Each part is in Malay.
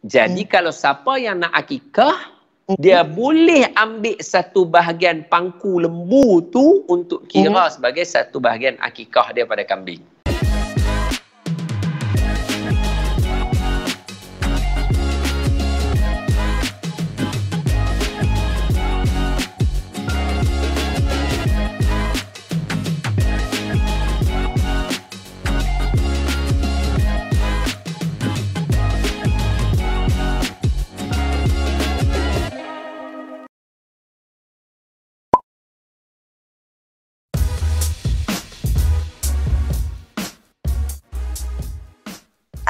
Jadi hmm. kalau siapa yang nak akikah, hmm. dia boleh ambil satu bahagian pangku lembu tu untuk kira hmm. sebagai satu bahagian akikah dia pada kambing.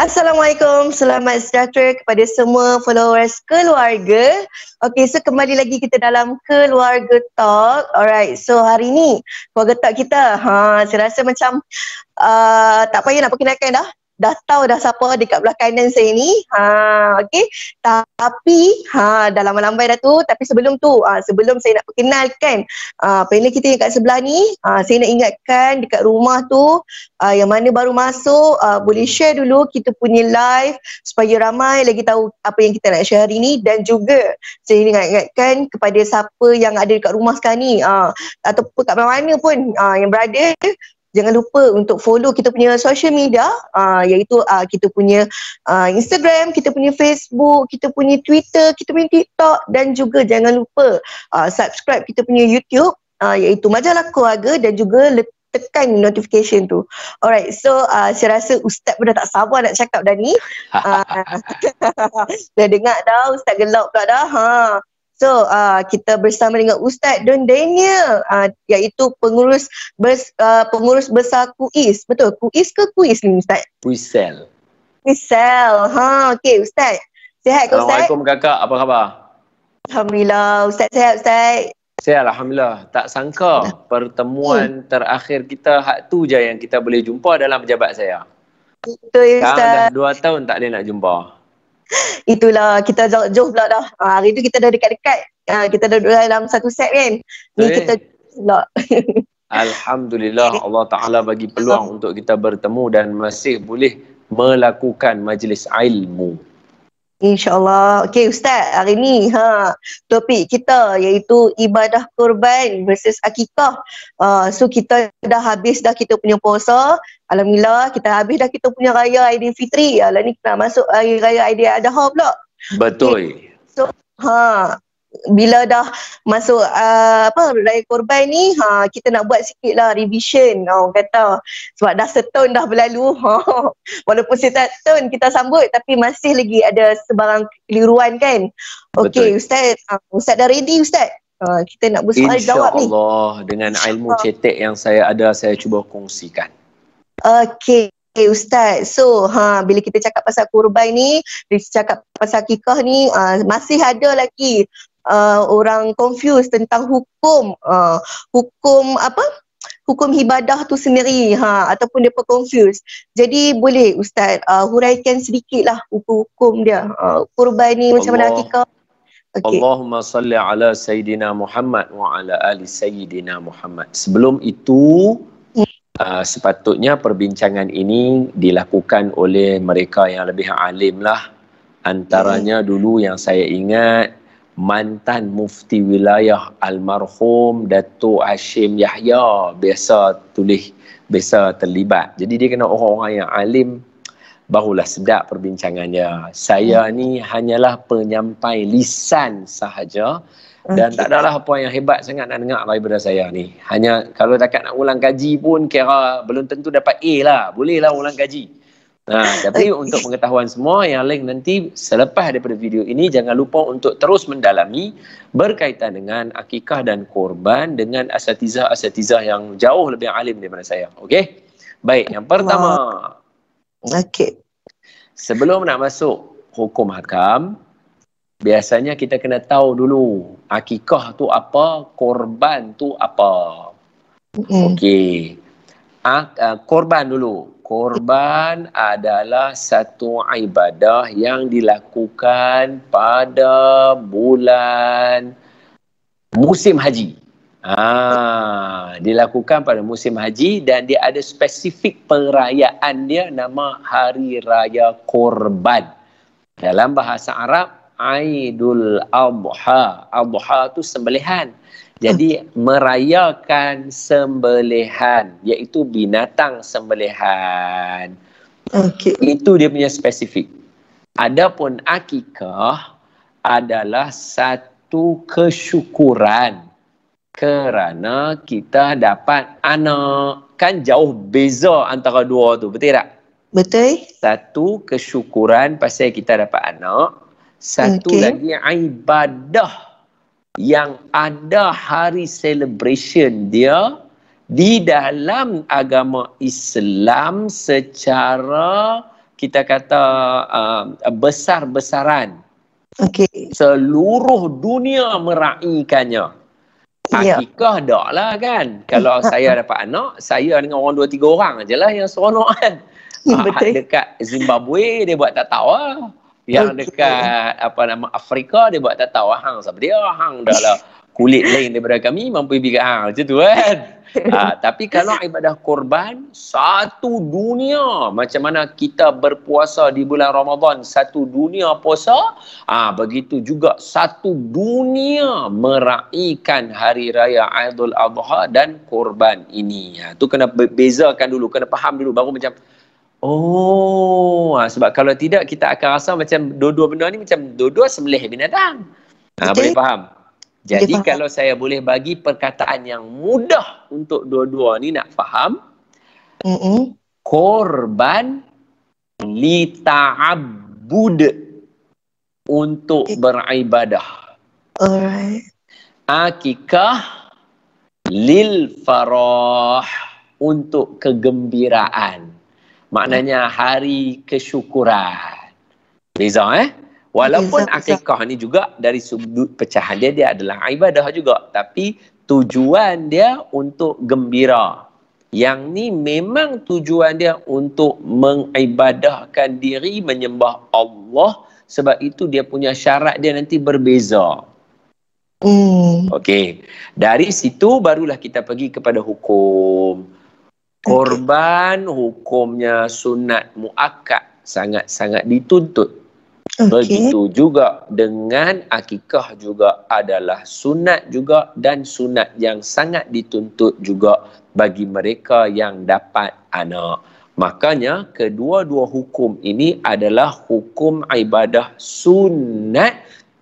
Assalamualaikum, selamat sejahtera kepada semua followers keluarga. Okay, so kembali lagi kita dalam keluarga talk. Alright, so hari ni keluarga talk kita, ha, saya rasa macam uh, tak payah nak perkenalkan dah dah tahu dah siapa dekat belah kanan saya ni. Ha, okay. Tapi, ha, dah lambai-lambai dah tu. Tapi sebelum tu, ha, sebelum saya nak perkenalkan ha, panel kita yang kat sebelah ni, ha, saya nak ingatkan dekat rumah tu, ha, yang mana baru masuk, ha, boleh share dulu kita punya live supaya ramai lagi tahu apa yang kita nak share hari ni. Dan juga, saya nak ingatkan kepada siapa yang ada dekat rumah sekarang ni, ha, ataupun kat mana-mana pun ha, yang berada, jangan lupa untuk follow kita punya social media uh, iaitu uh, kita punya uh, Instagram, kita punya Facebook, kita punya Twitter, kita punya TikTok dan juga jangan lupa uh, subscribe kita punya YouTube uh, iaitu Majalah Keluarga dan juga tekan notification tu. Alright, so uh, saya rasa Ustaz pun dah tak sabar nak cakap dah ni. Uh, dah dengar dah Ustaz gelap pula dah. Ha. So uh, kita bersama dengan Ustaz Don Daniel uh, iaitu pengurus bers, uh, pengurus besar KUIS. Betul? KUIS ke KUIS ni Ustaz? Kuisel. Kuisel. Ha, okey Ustaz. Sihat ke Ustaz? Assalamualaikum kakak, apa khabar? Alhamdulillah. Ustaz sihat Ustaz? Sihat Alhamdulillah. Tak sangka pertemuan hmm. terakhir kita hak tu je yang kita boleh jumpa dalam pejabat saya. Betul Ustaz. Sekarang dah dua tahun tak boleh nak jumpa. Itulah kita jauh-jauh pula dah. Ha, hari tu kita dah dekat-dekat. Ha, kita dah duduk dalam satu set kan. Ni okay. kita pula. Alhamdulillah Allah Ta'ala bagi peluang untuk kita bertemu dan masih boleh melakukan majlis ilmu. InsyaAllah. Okey Ustaz, hari ni ha, topik kita iaitu ibadah kurban versus akikah. Uh, so kita dah habis dah kita punya puasa. Alhamdulillah kita habis dah kita punya raya Aidilfitri. Alah ni kita masuk hari raya Adha pula. Betul. Okay. So ha, bila dah masuk uh, apa raya korban ni ha kita nak buat sikit lah revision oh, kata sebab dah setahun dah berlalu ha walaupun setahun kita sambut tapi masih lagi ada sebarang keliruan kan okey ustaz uh, ustaz dah ready ustaz uh, kita nak bersoal jawab ni insyaallah dengan ilmu cetek yang saya ada saya cuba kongsikan okey Okay Ustaz, so ha, bila kita cakap pasal kurban ni, bila kita cakap pasal kikah ni, uh, masih ada lagi uh, orang confused tentang hukum uh, hukum apa? Hukum ibadah tu sendiri ha ataupun depa confused. Jadi boleh ustaz uh, huraikan sedikitlah hukum-hukum dia. Uh, kurban ni macam mana hakikah? Okay. Allahumma salli ala Sayyidina Muhammad wa ala ali Sayyidina Muhammad. Sebelum itu, uh, sepatutnya perbincangan ini dilakukan oleh mereka yang lebih alim lah. Antaranya hmm. dulu yang saya ingat, mantan mufti wilayah almarhum Datuk Hashim Yahya biasa tulis biasa terlibat. Jadi dia kena orang-orang yang alim barulah sedap perbincangannya. Saya hmm. ni hanyalah penyampai lisan sahaja dan okay. tak adalah apa yang hebat sangat nak dengar daripada saya ni. Hanya kalau dekat nak ulang kaji pun kira belum tentu dapat A lah. Bolehlah ulang kaji. Ha, tapi untuk pengetahuan semua yang lain nanti selepas daripada video ini jangan lupa untuk terus mendalami berkaitan dengan akikah dan korban dengan asatizah-asatizah yang jauh lebih alim daripada saya. Okey? Baik, yang pertama. Okey. Sebelum nak masuk hukum hakam, biasanya kita kena tahu dulu akikah tu apa, korban tu apa. Mm. Okey. Ah, uh, korban dulu korban adalah satu ibadah yang dilakukan pada bulan musim haji. Ha, dilakukan pada musim haji dan dia ada spesifik perayaan dia nama Hari Raya Korban. Dalam bahasa Arab, Aidul Adha. Adha tu sembelihan. Jadi merayakan sembelihan iaitu binatang sembelihan. Okey. Itu dia punya spesifik. Adapun akikah adalah satu kesyukuran kerana kita dapat anak. Kan jauh beza antara dua tu, betul tak? Betul? Satu kesyukuran pasal kita dapat anak. Satu Okey. lagi ibadah yang ada hari celebration dia di dalam agama Islam secara kita kata uh, besar-besaran Okey. seluruh dunia meraihkannya. Ya. Akikah tak lah kan. Kalau saya dapat anak, saya dengan orang dua tiga orang je lah yang seronok kan. Ah, Betul. dekat Zimbabwe dia buat tak tahu lah. Yang dekat apa nama Afrika dia buat tak tahu hang siapa dia. Hang dah lah kulit lain daripada kami mampu pergi kat hang macam tu kan. ha, tapi kalau ibadah korban satu dunia macam mana kita berpuasa di bulan Ramadan satu dunia puasa ah ha, begitu juga satu dunia meraihkan hari raya Aidul Adha dan korban ini ha, tu kena be- bezakan dulu kena faham dulu baru macam Oh, ha, sebab kalau tidak kita akan rasa macam dua-dua benda ni macam dua-dua sembelih binatang. Ha, Betul. boleh faham? Jadi faham. kalau saya boleh bagi perkataan yang mudah untuk dua-dua ni nak faham, Mm-mm. korban li ta'abbud untuk Okey. beribadah. Alright. Akikah lil farah untuk kegembiraan. Maknanya hari kesyukuran. Beza eh? Walaupun Beza, akikah ni juga dari sudut pecahan dia dia adalah ibadah juga tapi tujuan dia untuk gembira. Yang ni memang tujuan dia untuk mengibadahkan diri menyembah Allah sebab itu dia punya syarat dia nanti berbeza. Hmm. Okey. Dari situ barulah kita pergi kepada hukum. Korban hukumnya sunat muakkad sangat-sangat dituntut. Okey. Begitu juga dengan akikah juga adalah sunat juga dan sunat yang sangat dituntut juga bagi mereka yang dapat anak. Makanya kedua-dua hukum ini adalah hukum ibadah sunat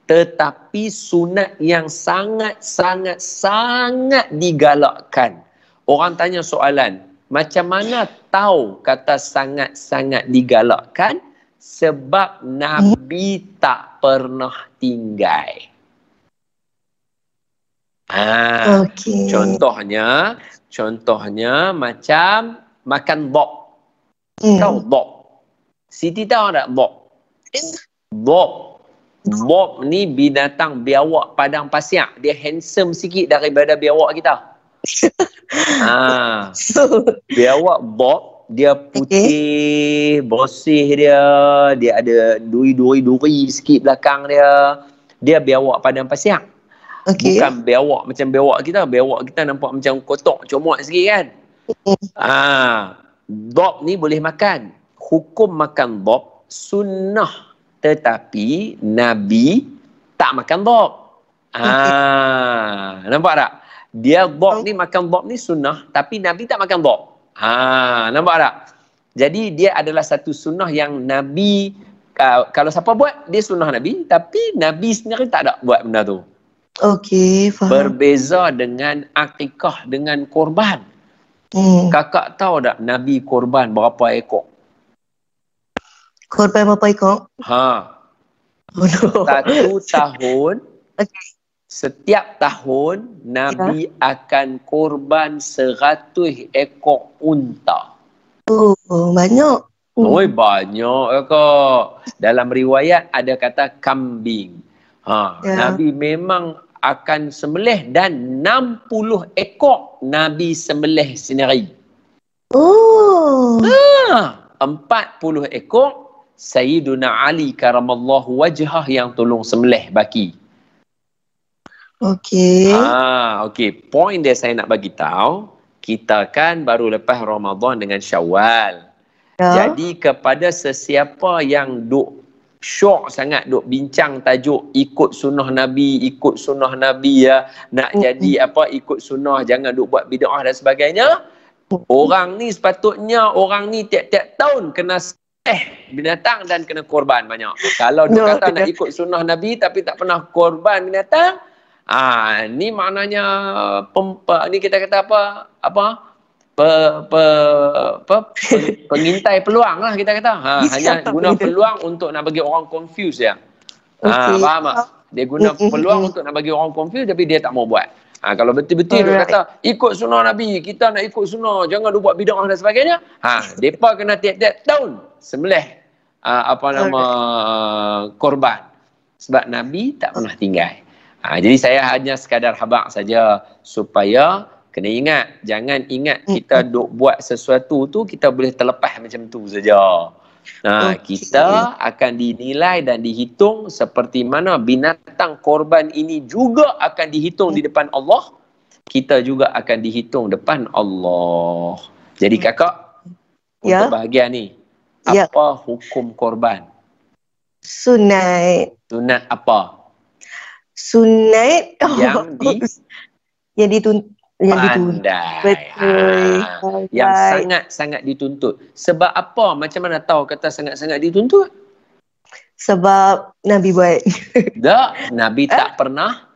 tetapi sunat yang sangat-sangat sangat digalakkan. Orang tanya soalan, macam mana tahu kata sangat-sangat digalakkan? Sebab Nabi tak pernah tinggal. Ha, Okey. contohnya, contohnya macam makan bok. Hmm. Tahu bok? Siti tahu tak bok? Bob. Bob ni binatang biawak padang pasir. Dia handsome sikit daripada biawak kita. Ha, So, biawak Bob dia putih, bersih dia, dia ada duri-duri-duri sikit belakang dia. Dia biawak padang pasir. okey. Bukan biawak macam biawak kita. Biawak kita nampak macam kotak, comot sikit kan. Ah, Bob ni boleh makan. Hukum makan Bob sunnah tetapi Nabi tak makan Bob. Ah, nampak tak? Dia Bob ni makan Bob ni sunnah tapi Nabi tak makan Bob. Ha, nampak tak? Jadi dia adalah satu sunnah yang Nabi uh, kalau siapa buat dia sunnah Nabi tapi Nabi sendiri tak ada buat benda tu. Okey, faham. Berbeza dengan akikah dengan korban. hmm. Kakak tahu tak Nabi korban berapa ekor? Korban berapa ekor? Ha, Oh no. satu tahun Okey. Setiap tahun Nabi akan korban seratus ekor unta. Oh, banyak. Oi banyak ekor. Dalam riwayat ada kata kambing. Ha, Ya. Nabi memang akan sembelih dan 60 ekor Nabi sembelih sendiri. Oh. Ha, 40 ekor Sayyiduna Ali karamallahu wajhah yang tolong sembelih baki. Okey. Ah, okey. Point dia saya nak bagi tahu, kita kan baru lepas Ramadan dengan Syawal. Ya. Jadi kepada sesiapa yang duk syok sangat duk bincang tajuk ikut sunnah Nabi, ikut sunnah Nabi ya, nak mm. jadi apa ikut sunnah, jangan duk buat bid'ah dan sebagainya. Orang ni sepatutnya orang ni tiap-tiap tahun kena eh binatang dan kena korban banyak. Kalau dia no, kata nak ikut sunnah Nabi tapi tak pernah korban binatang, ah ni maknanya pempa, ni kita kata apa? Apa? pe, pe, pe, pe, pengintai peluang lah kita kata. Ha, hanya guna peluang untuk nak bagi orang confuse ya. Ha, okay. faham tak? Dia guna peluang untuk nak bagi orang confuse tapi dia tak mau buat. Ha, kalau betul-betul dia kata ikut sunnah Nabi, kita nak ikut sunnah, jangan dia buat bid'ah dan sebagainya. Ha, depa kena tiap-tiap tahun sembelih uh, apa nama uh, korban. Sebab Nabi tak pernah tinggal. Ha, jadi saya hanya sekadar habaq saja supaya kena ingat jangan ingat kita duk buat sesuatu tu kita boleh terlepas macam tu saja Nah, okay. kita akan dinilai dan dihitung seperti mana binatang korban ini juga akan dihitung di depan Allah. Kita juga akan dihitung depan Allah. Jadi kakak, ya. untuk bahagian ni, ya. apa hukum korban? Sunat. Sunat apa? Sunat. Yang di yang dituntut yang dituntut. Betul. Ha. Yang sangat-sangat dituntut. Sebab apa? Macam mana tahu kata sangat-sangat dituntut? Sebab Nabi buat. Tak. Nabi tak pernah?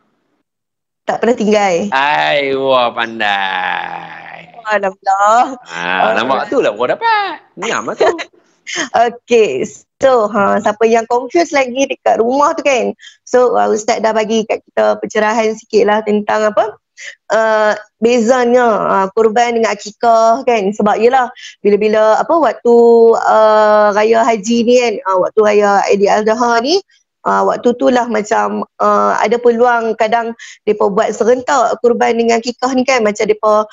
Tak pernah tinggal. Ai, wah pandai. Alhamdulillah. Ha, nampak tu lah kau dapat. Niam lah tu. Okay, so ha, siapa yang confused lagi dekat rumah tu kan. So uh, Ustaz dah bagi kat kita pencerahan sikit lah tentang apa uh, bezanya uh, kurban dengan akikah kan. Sebab yalah bila-bila apa waktu uh, raya haji ni kan uh, waktu raya Aidil-Adha ni uh, waktu tu lah macam uh, ada peluang kadang depa buat serentak kurban dengan akikah ni kan. Macam depa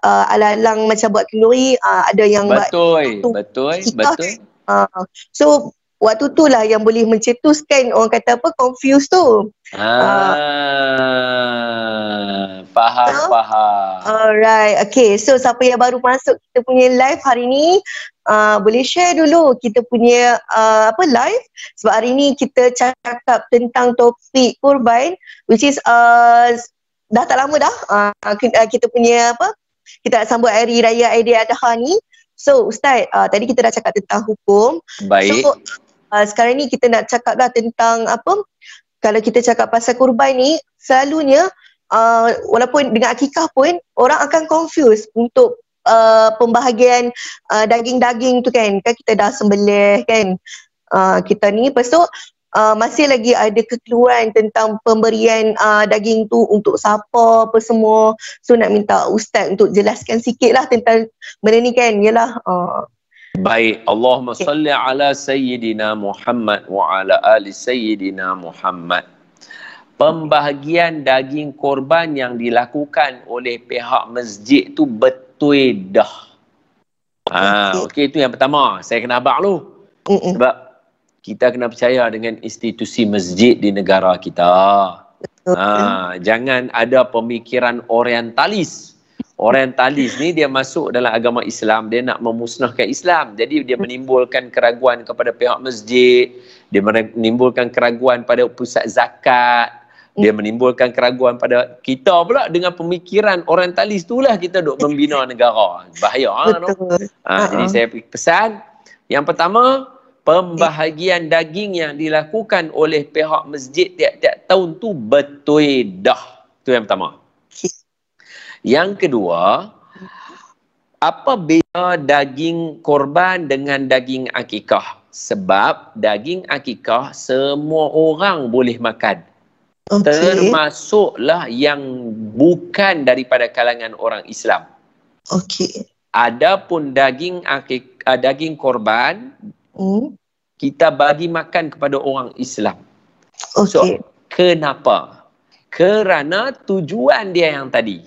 uh, alang-alang macam buat kenduri uh, ada yang betul buat betul akikah, betul uh, so waktu tu lah yang boleh mencetuskan orang kata apa confused tu ah uh, Faham, so, faham. Alright, okay. So siapa yang baru masuk kita punya live hari ni, uh, boleh share dulu kita punya uh, apa live. Sebab hari ni kita cakap tentang topik kurban, which is uh, dah tak lama dah. Uh, kita punya apa, kita nak sambut hari raya Adha ni. So Ustaz, uh, tadi kita dah cakap tentang hukum. Baik. So uh, sekarang ni kita nak cakap dah tentang apa, kalau kita cakap pasal kurban ni, selalunya uh, walaupun dengan akikah pun orang akan confuse untuk uh, pembahagian uh, daging-daging tu kan kan kita dah sembelih kan uh, kita ni lepas tu uh, masih lagi ada kekeluaran tentang pemberian uh, daging tu untuk siapa apa semua so nak minta ustaz untuk jelaskan sikit lah tentang benda ni kan yalah uh, Baik, Allahumma okay. salli ala Sayyidina Muhammad wa ala ali Sayyidina Muhammad pembahagian daging korban yang dilakukan oleh pihak masjid tu betul dah. Ha, okey itu yang pertama. Saya kena abang lu. Mm-mm. Sebab kita kena percaya dengan institusi masjid di negara kita. Ha, jangan ada pemikiran orientalis. Orientalis ni dia masuk dalam agama Islam, dia nak memusnahkan Islam. Jadi dia menimbulkan keraguan kepada pihak masjid, dia menimbulkan keraguan pada pusat zakat, dia menimbulkan keraguan pada kita pula dengan pemikiran orientalis itulah kita duk membina negara bahaya ha, no? ha, uh-huh. jadi saya pesan yang pertama pembahagian daging yang dilakukan oleh pihak masjid tiap-tiap tahun tu betul dah tu yang pertama yang kedua apa beza daging korban dengan daging akikah sebab daging akikah semua orang boleh makan okay. termasuklah yang bukan daripada kalangan orang Islam. Okey. Adapun daging akik, daging korban mm. kita bagi makan kepada orang Islam. Okey. So, kenapa? Kerana tujuan dia yang tadi.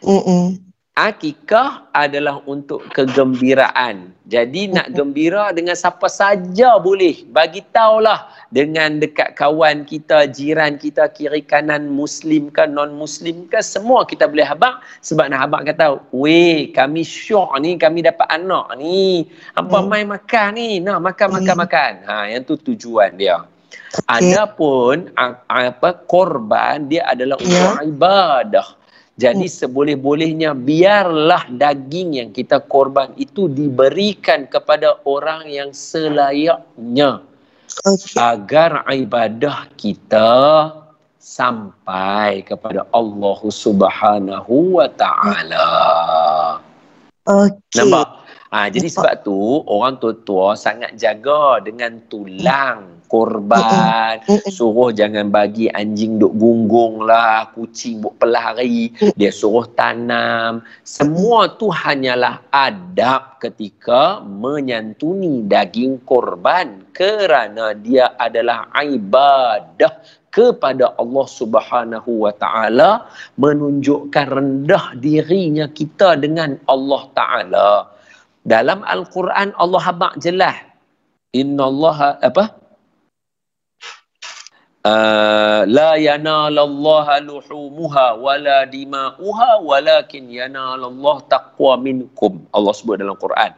Mm-mm. Akikah adalah untuk kegembiraan. Jadi nak gembira dengan siapa saja boleh. Bagi tahulah dengan dekat kawan kita, jiran kita, kiri kanan muslim ke non muslim ke semua kita boleh habaq sebab nak habaq kata, "Weh, kami syok ni, kami dapat anak ni. Apa hmm. main makan ni? Nak makan makan hmm. makan." Ha, yang tu tujuan dia. Okay. Adapun apa korban dia adalah untuk yeah. ibadah. Jadi hmm. seboleh-bolehnya biarlah daging yang kita korban itu diberikan kepada orang yang selayaknya. Okay. Agar ibadah kita sampai kepada Allah Subhanahu wa taala. Okay. Nampak? Ha, jadi sebab tu orang tua-tua sangat jaga dengan tulang korban suruh jangan bagi anjing duk gunggung lah kucing duk pelari dia suruh tanam. Semua tu hanyalah adab ketika menyantuni daging korban kerana dia adalah ibadah kepada Allah Subhanahu wa taala menunjukkan rendah dirinya kita dengan Allah taala. Dalam Al-Quran Allah habaq jelas. Inna Allah apa? Uh, la yanalallaha luhumuha wala dima'uha walakin yanalallah taqwa minkum. Allah sebut dalam Quran.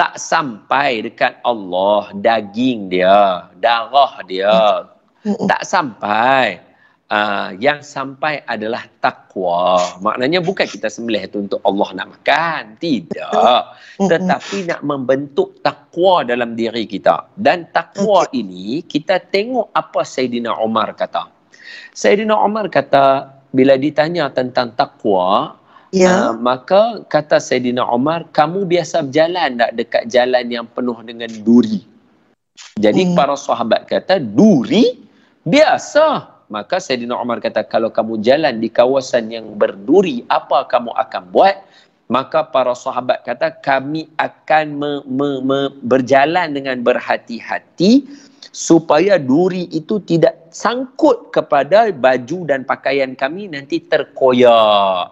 Tak sampai dekat Allah daging dia, darah dia. Tak sampai uh, yang sampai adalah takwa. Maknanya bukan kita sembelih itu untuk Allah nak makan. Tidak. Tetapi nak membentuk takwa dalam diri kita. Dan takwa ini kita tengok apa Sayyidina Umar kata. Sayyidina Umar kata bila ditanya tentang takwa, Ya. Uh, maka kata Sayyidina Umar, kamu biasa berjalan tak dekat jalan yang penuh dengan duri? Jadi hmm. para sahabat kata, duri? Biasa. Maka Sayyidina Umar kata, kalau kamu jalan di kawasan yang berduri, apa kamu akan buat? Maka para sahabat kata, kami akan me, me, me, berjalan dengan berhati-hati supaya duri itu tidak sangkut kepada baju dan pakaian kami nanti terkoyak.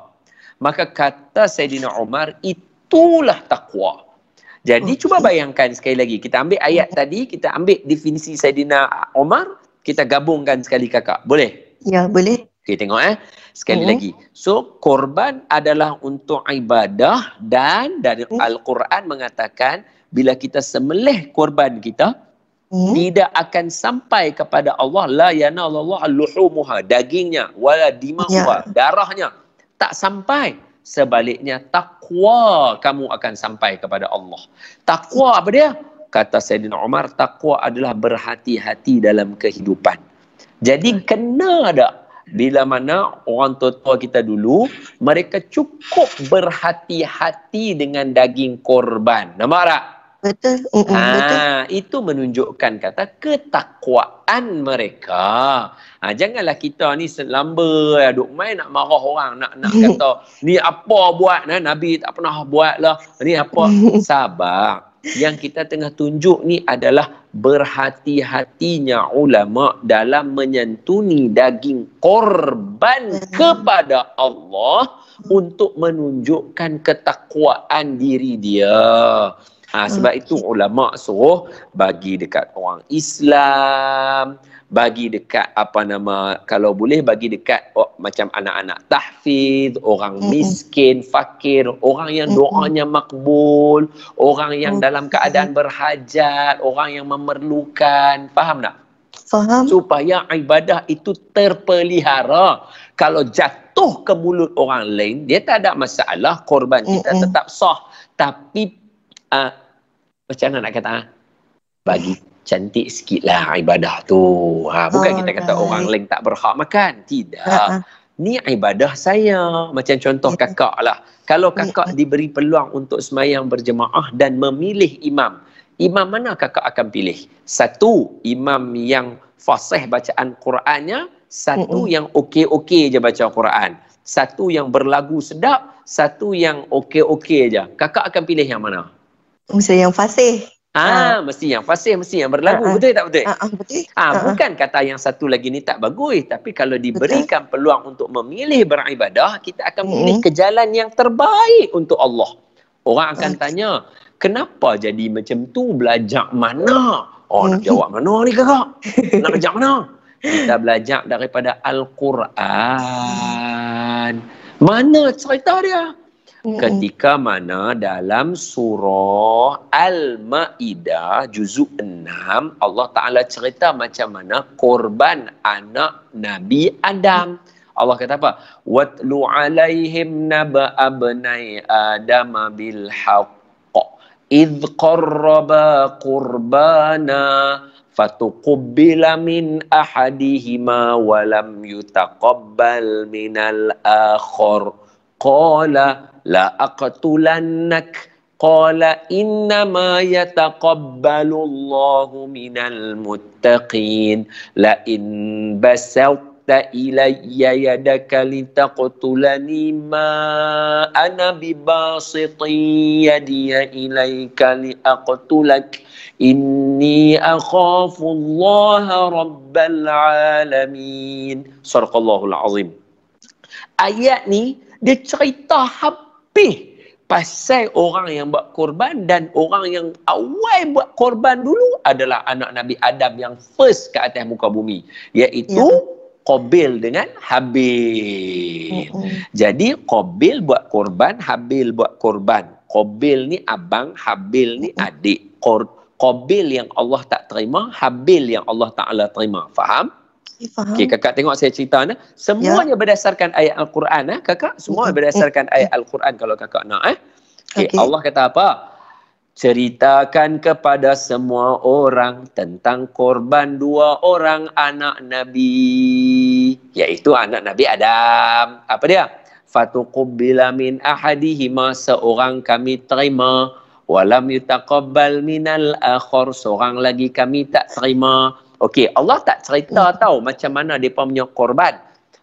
Maka kata Sayyidina Umar, itulah takwa. Jadi okay. cuba bayangkan sekali lagi. Kita ambil ayat tadi, kita ambil definisi Sayyidina Umar, kita gabungkan sekali kakak. Boleh? Ya, boleh. Okey, tengok eh. Sekali uh-huh. lagi. So, korban adalah untuk ibadah dan dari uh-huh. Al-Quran mengatakan bila kita semelih korban kita, uh-huh. tidak akan sampai kepada Allah la yanallahu al-luhumuha dagingnya wala dimahuha ya. darahnya tak sampai sebaliknya takwa kamu akan sampai kepada Allah takwa apa dia kata Sayyidina Umar, takwa adalah berhati-hati dalam kehidupan. Jadi kena ada bila mana orang tua-tua kita dulu, mereka cukup berhati-hati dengan daging korban. Nampak tak? Betul. Uh-uh, ha, betul. Itu menunjukkan kata ketakwaan mereka. Ha, janganlah kita ni selamba ya, duk main nak marah orang. Nak nak kata, ni apa buat? Nah, Nabi tak pernah buat lah. Ni apa? Sabar yang kita tengah tunjuk ni adalah berhati-hatinya ulama dalam menyentuni daging korban kepada Allah untuk menunjukkan ketakwaan diri dia. Ha, sebab itu ulama suruh bagi dekat orang Islam, bagi dekat apa nama kalau boleh bagi dekat oh, macam anak-anak tahfiz, orang mm-hmm. miskin, fakir, orang yang doanya makbul, orang yang mm-hmm. dalam keadaan berhajat, orang yang memerlukan. Faham tak? Faham. Supaya ibadah itu terpelihara. Kalau jatuh ke mulut orang lain, dia tak ada masalah, korban kita mm-hmm. tetap sah. Tapi uh, macam mana nak kata? Bagi cantik sikit lah ibadah tu. Ha, bukan oh, kita kata right. orang lain tak berhak makan. Tidak. Uh-huh. Ni ibadah saya. Macam contoh yeah. kakak lah. Kalau kakak yeah. diberi peluang untuk semayang berjemaah dan memilih imam. Imam mana kakak akan pilih? Satu, imam yang fasih bacaan Qurannya. Satu uh-huh. yang okey-okey je baca Quran. Satu yang berlagu sedap. Satu yang okey-okey je. Kakak akan pilih yang mana? Mesti yang fasih. Ah, mesti yang fasih mesti yang berlagu Ah, ah. betul tak betul? Ah, betul. Ah, bukan kata yang satu lagi ni tak bagus, tapi kalau diberikan peluang untuk memilih beribadah, kita akan memilih Mm-mm. ke jalan yang terbaik untuk Allah. Orang akan Okey. tanya, kenapa jadi macam tu? Belajar mana? Oh, nak Mm. jawab mana ni kakak? Nak belajar mana? Kita belajar daripada Al-Quran. Mana cerita dia? ketika mana dalam surah Al-Maidah juzuk 6 Allah Taala cerita macam mana korban anak Nabi Adam. Allah kata apa? Watlu alaihim naba'a bani Adam bil haqq id qarraba qurbana فتقبل من أحدهما ولم yutaqabbal minal الآخر qala la aqtulannak qala innama yataqabbalu Allahu minal muttaqin. La in basalta ilayya yadaka litaqtulani ma ana bibasiti yadiya ilayka liaqtulak. Inni akhafu Allaha rabbal alamin. Sarqallahu alazim. Ayat ni dia cerita habis pasal orang yang buat korban dan orang yang awal buat korban dulu adalah anak Nabi Adam yang first ke atas muka bumi iaitu Ya. Qabil dengan Habil. Mm-mm. Jadi Qabil buat korban, Habil buat korban. Qabil ni abang, Habil ni adik. Qabil yang Allah tak terima, Habil yang Allah Taala terima. Faham? Okay, faham. Okey, kakak tengok saya cerita ni. Semuanya berdasarkan ayat Al-Quran eh, kakak. Semua Mm-mm. berdasarkan ayat Al-Quran kalau kakak nak eh. Okey, Okey. Allah kata apa? Ceritakan kepada semua orang tentang korban dua orang anak Nabi. Iaitu anak Nabi Adam. Apa dia? Fatuqubbila min ahadihima seorang kami terima. Walam yutaqabbal minal akhar. Seorang lagi kami tak terima. Okey, Allah tak cerita Hmm. tahu macam mana dia punya korban.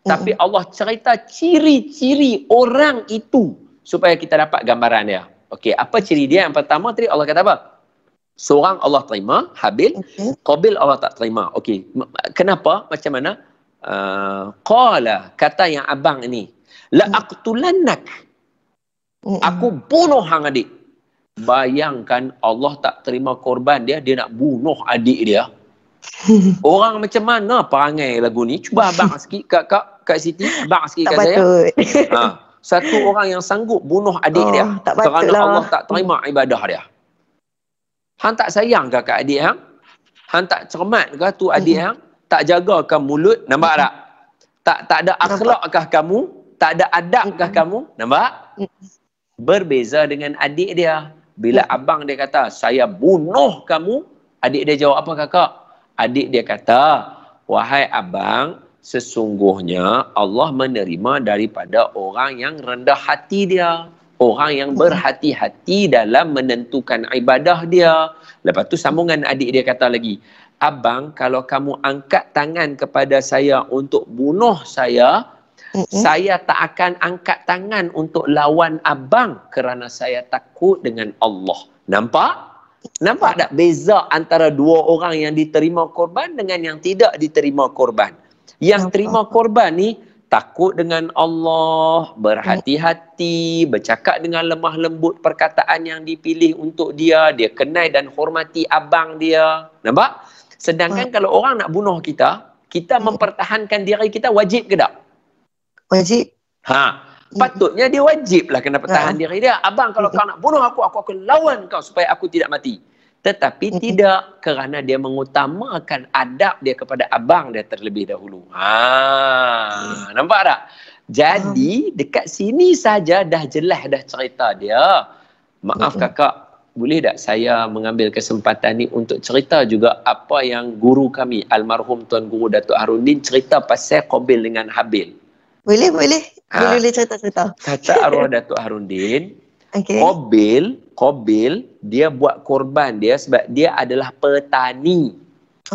Tapi Allah cerita ciri-ciri orang itu supaya kita dapat gambaran dia. Okey, apa ciri dia? Yang pertama tadi Allah kata apa? Seorang Allah terima, Habil. Qabil Allah tak terima. Okey, kenapa? Macam mana? Uh, qala, kata yang abang ni, la Hmm. aqtulannak. Aku bunuh hang adik. Bayangkan Allah tak terima korban dia, dia nak bunuh adik dia. Orang macam mana perangai lagu ni? Cuba abang sikit kat kak kat Siti, abang sikit tak kat saya. patut. Ha, satu orang yang sanggup bunuh adik Oh, dia tak kerana lah. Allah tak terima ibadah dia. Hang tak sayang ke kat adik hang? Hang tak cermat ke tu adik Mm-mm. hang? Tak jagakan mulut, nampak tak? Tak tak ada akhlak kah kamu? Tak ada adab kah Mm-mm. kamu? Nampak? Berbeza dengan adik dia. Bila abang dia kata, saya bunuh kamu, adik dia jawab apa kakak? Adik dia kata, wahai abang, sesungguhnya Allah menerima daripada orang yang rendah hati dia. Orang yang Mm. berhati-hati dalam menentukan ibadah dia. Lepas tu sambungan adik dia kata lagi, Abang, kalau kamu angkat tangan kepada saya untuk bunuh saya, Mm-mm. saya tak akan angkat tangan untuk lawan abang kerana saya takut dengan Allah. Nampak? Nampak tak beza antara dua orang yang diterima korban dengan yang tidak diterima korban? Yang terima korban ni takut dengan Allah, berhati-hati, bercakap dengan lemah lembut perkataan yang dipilih untuk dia, dia kenal dan hormati abang dia. Nampak? Sedangkan kalau orang nak bunuh kita, kita Hmm. mempertahankan diri kita wajib ke tak? Wajib. Ha, patutnya dia wajib lah kena pertahan Ha. diri dia. Abang kalau kau nak bunuh aku, aku akan lawan kau supaya aku tidak mati. Tetapi Mm-mm. tidak kerana dia mengutamakan adab dia kepada abang dia terlebih dahulu. Ha, nampak tak? Jadi dekat sini saja dah jelas dah cerita dia. Maaf kakak, boleh tak saya mengambil kesempatan ni untuk cerita juga apa yang guru kami almarhum Tuan Guru Datuk Harundin cerita pasal Qabil dengan Habil. Boleh, boleh. Ha. Boleh, boleh cerita-cerita. Kata arwah Datuk Harundin, Okey. Qabil, Qabil dia buat korban dia sebab dia adalah petani.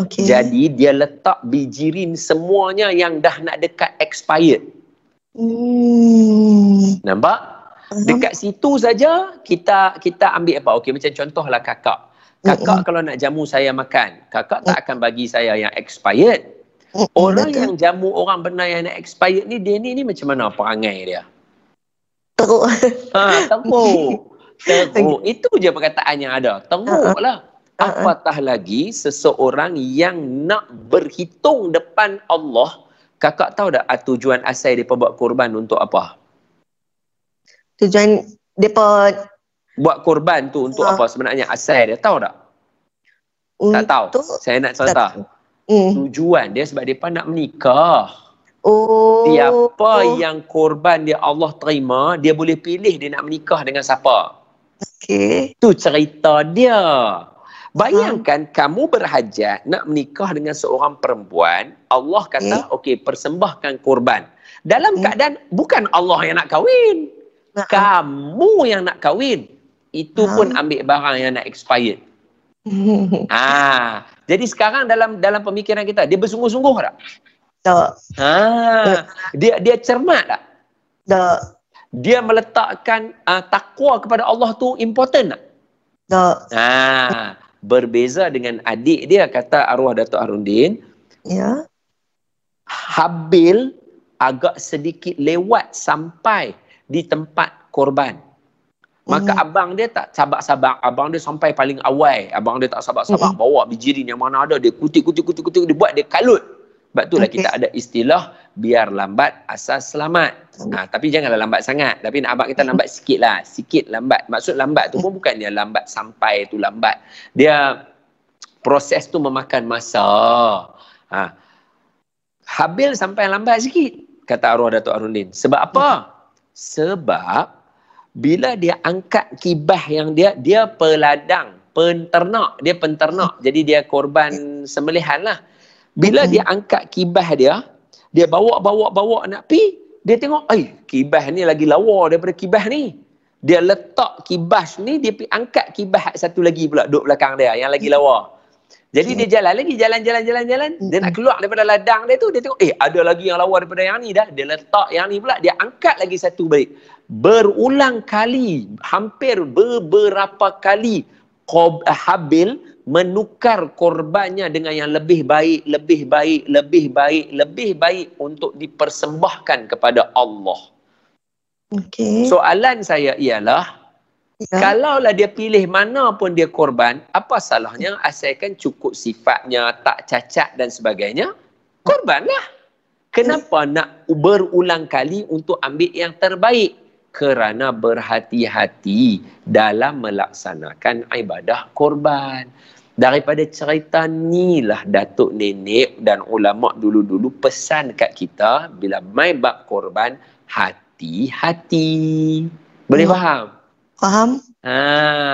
Okey. Jadi dia letak bijirin semuanya yang dah nak dekat expired. Hmm. Nampak? Dekat situ saja kita kita ambil apa? Okey macam contohlah kakak. Kakak kalau nak jamu saya makan, kakak tak akan bagi saya yang expired. Orang Betul. yang jamu orang benar yang nak expired ni, dia ni, ni macam mana perangai dia? Teruk. Ha, teruk. Teruk. Itu je perkataan yang ada. Teruk lah. Apatah lagi seseorang yang nak berhitung depan Allah. Kakak tahu tak tujuan asal dia buat korban untuk apa? Tujuan dia buat korban tu untuk ha. apa sebenarnya asal dia tahu tak? Untuk tak tahu. Saya nak contoh. Hmm. Tujuan dia sebab dia nak menikah. Oh. Siapa oh. yang korban dia Allah terima, dia boleh pilih dia nak menikah dengan siapa. Okey. Tu cerita dia. Bayangkan ha. kamu berhajat nak menikah dengan seorang perempuan, Allah kata, okey, okay, persembahkan korban. Dalam hmm. keadaan bukan Allah yang nak kahwin. Ha. Kamu yang nak kahwin itu ha. pun ambil barang yang nak expired. ah, jadi sekarang dalam dalam pemikiran kita dia bersungguh-sungguh tak? Tak. Ah, dia dia cermat tak? Tak. Dia meletakkan uh, takwa kepada Allah tu important tak? Tak. Ah, berbeza dengan adik dia kata arwah Datuk Arundin. Ya. Habil agak sedikit lewat sampai di tempat korban. Maka mm. abang dia tak sabar-sabar. Abang dia sampai paling awal. Abang dia tak sabar-sabar. Mm. Bawa bijirin yang mana ada. Dia kutik-kutik-kutik. Dia buat dia kalut. Sebab itulah okay. kita ada istilah biar lambat asas selamat. Mm. Ha, tapi janganlah lambat sangat. Tapi nak abang kita lambat sikit lah. Sikit lambat. Maksud lambat tu pun bukan dia lambat sampai tu lambat. Dia proses tu memakan masa. Ha. Habil sampai lambat sikit. Kata arwah Datuk Arundin. Sebab apa? Sebab bila dia angkat kibah yang dia dia peladang penternak dia penternak. Jadi dia korban sembelihan lah. Bila dia angkat kibah dia dia bawa bawa bawa nak pi dia tengok ai kibah ni lagi lawa daripada kibah ni. Dia letak kibah ni dia pi angkat kibah satu lagi pula duduk belakang dia yang lagi lawa jadi dia jalan lagi, jalan-jalan-jalan-jalan. Dia nak keluar daripada ladang dia tu, dia tengok, eh ada lagi yang lawa daripada yang ni dah. Dia letak yang ni pula, dia angkat lagi satu balik. Berulang kali, hampir beberapa kali, Habil menukar korbannya dengan yang lebih baik, lebih baik, lebih baik, lebih baik untuk dipersembahkan kepada Allah. Okay. Soalan saya ialah, Ya. Kalaulah dia pilih mana pun dia korban, apa salahnya asalkan cukup sifatnya, tak cacat dan sebagainya, korbanlah. Kenapa nak berulang kali untuk ambil yang terbaik? Kerana berhati-hati dalam melaksanakan ibadah korban. Daripada cerita ni lah Datuk Nenek dan ulama dulu-dulu pesan kat kita bila mai bab korban, hati-hati. Boleh hmm. faham? Faham? Ha.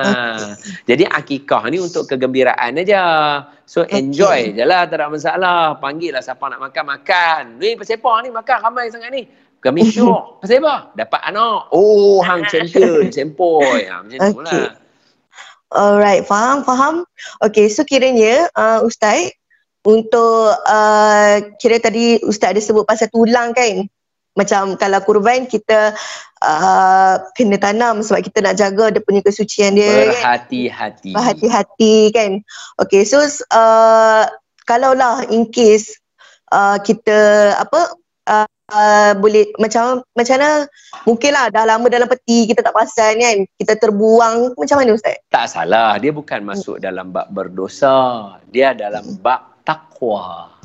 Okay. Jadi akikah ni untuk kegembiraan aja. So enjoy okay. je lah, tak ada masalah. Panggil lah siapa nak makan, makan. Ni pasal apa ni makan ramai sangat ni? Kami syok. pasal apa? Dapat anak. Oh, hang champion, sempoi. Ha, macam okay. tu lah. Alright, faham, faham. Okay, so kiranya uh, Ustaz, untuk uh, kira tadi Ustaz ada sebut pasal tulang kan? Macam kalau kurban kita uh, kena tanam sebab kita nak jaga dia punya kesucian dia berhati-hati kan? berhati-hati. Kan? Okay so uh, kalau lah in case uh, kita apa uh, uh, boleh macam macam mana? Mungkinlah dah lama dalam peti kita tak perasan kan? Kita terbuang macam mana ustaz? Tak salah. Dia bukan masuk dalam bab berdosa. Dia dalam bab takwa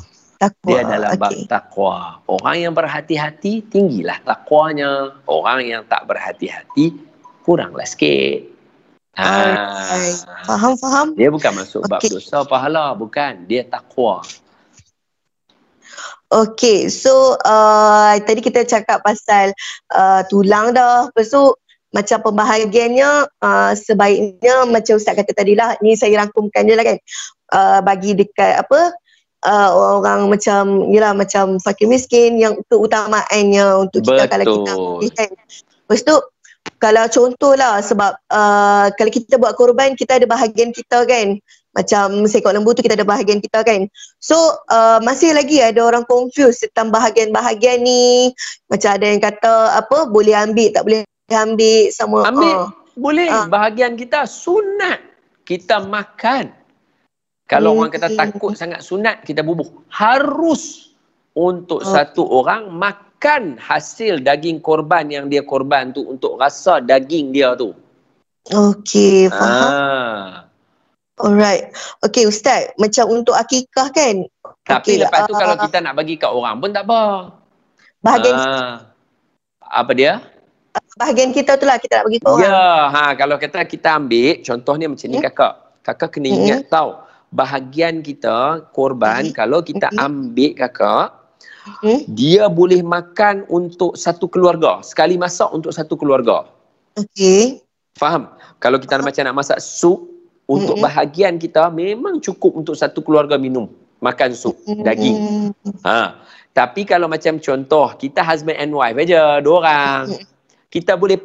Takwa. Dia adalah okay. bab takwa. Orang yang berhati-hati, tinggilah takwanya. Orang yang tak berhati-hati, kuranglah sikit. Ha. Faham, faham. Dia bukan masuk bab dosa pahala. Bukan. Dia takwa. Okay, so uh, tadi kita cakap pasal uh, tulang dah. Lepas tu macam pembahagiannya uh, sebaiknya macam Ustaz kata tadi lah. Ni saya rangkumkan je lah kan. Uh, bagi dekat apa uh, orang macam yalah macam fakir miskin yang keutamaannya untuk kita Betul. kalau kita kan. Lepas tu kalau contohlah sebab uh, kalau kita buat korban kita ada bahagian kita kan macam seekor lembu tu kita ada bahagian kita kan so uh, masih lagi ada orang confuse tentang bahagian-bahagian ni macam ada yang kata apa boleh ambil tak boleh ambil sama ambil uh, boleh uh. bahagian kita sunat kita makan. Kalau Hmm. orang kata takut sangat sunat, kita bubuh. Harus untuk Oh. satu orang makan hasil daging korban yang dia korban tu untuk rasa daging dia tu. Okey, faham. Ah. Alright. Okey Ustaz, macam untuk akikah kan? Tapi Okey, lepas tu ah, kalau kita nak bagi kat orang pun tak apa. bahagian Ah. Apa dia? bahagian kita tu lah kita nak bagi ke orang. Ya, ha kalau kata kita ambil contohnya macam ni Hmm. kakak. Kakak kena Hmm. ingat tau bahagian kita korban Hmm. kalau kita Hmm. ambil kakak Hmm. dia boleh makan untuk satu keluarga. Sekali masak untuk satu keluarga. Okey. Faham? Kalau kita nak macam nak masak sup untuk Mm-mm. bahagian kita memang cukup untuk satu keluarga minum makan sup daging. Hmm. Ha. Tapi kalau macam contoh kita husband and wife aja dua orang. Kita boleh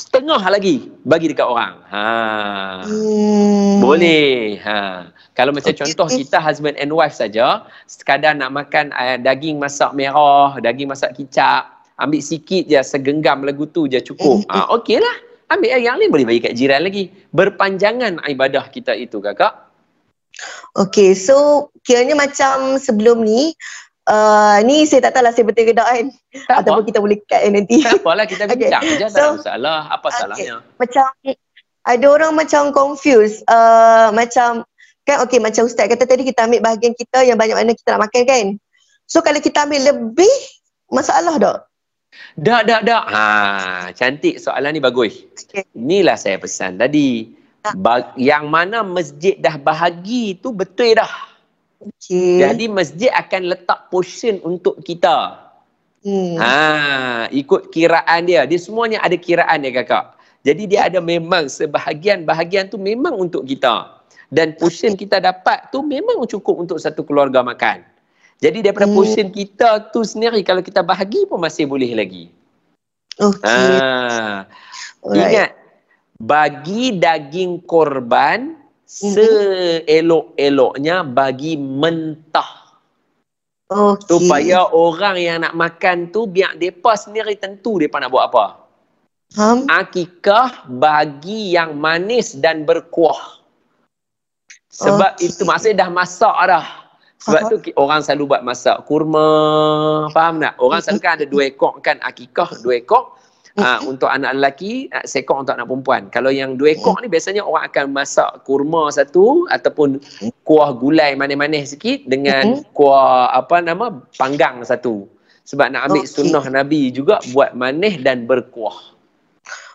setengah lagi bagi dekat orang. Ha. Hmm. Boleh. Ha. Kalau macam Okey. contoh kita husband and wife saja, sekadar nak makan uh, daging masak merah, daging masak kicap, ambil sikit je segenggam lagu tu je cukup. Mm. Ha, okeylah. Ambil yang lain boleh bagi kat jiran lagi. Berpanjangan ibadah kita itu kakak. Okey, so kiranya macam sebelum ni uh, ni saya tak tahu lah saya betul ke tak kan Tak ataupun apa. kita boleh cut kan nanti. Tak apalah kita bincang je tak So- ada masalah. Apa Okey. salahnya? macam ada orang macam confused uh, macam kan okey macam ustaz kata tadi kita ambil bahagian kita yang banyak mana kita nak makan kan. So kalau kita ambil lebih masalah tak? Dak, dak, dak. Ha, cantik soalan ni bagus. Okey. Inilah saya pesan tadi. Ba- yang mana masjid dah bahagi tu betul dah. Okey. Jadi masjid akan letak portion untuk kita. Hmm. Ha, ikut kiraan dia. Dia semuanya ada kiraan dia kakak. Jadi dia ada memang sebahagian-bahagian tu memang untuk kita. Dan portion kita dapat tu memang cukup untuk satu keluarga makan. Jadi daripada Hmm. portion kita tu sendiri kalau kita bahagi pun masih boleh lagi. Okey. Ha. Alright. Ingat bagi daging korban. Seelok-eloknya bagi mentah. Okey. Supaya orang yang nak makan tu biar depa sendiri tentu depa nak buat apa. Faham? Akikah bagi yang manis dan berkuah. Sebab Okey. itu maksudnya dah masak dah. Sebab Faham. tu orang selalu buat masak kurma. Faham tak? Orang selalu kan ada dua ekor kan akikah dua ekor. Uh, untuk anak lelaki, uh, seekor untuk anak perempuan. Kalau yang dua ekor ni biasanya orang akan masak kurma satu ataupun kuah gulai manis-manis sikit dengan kuah apa nama panggang satu. Sebab nak ambil Okey. sunnah Nabi juga buat manis dan berkuah.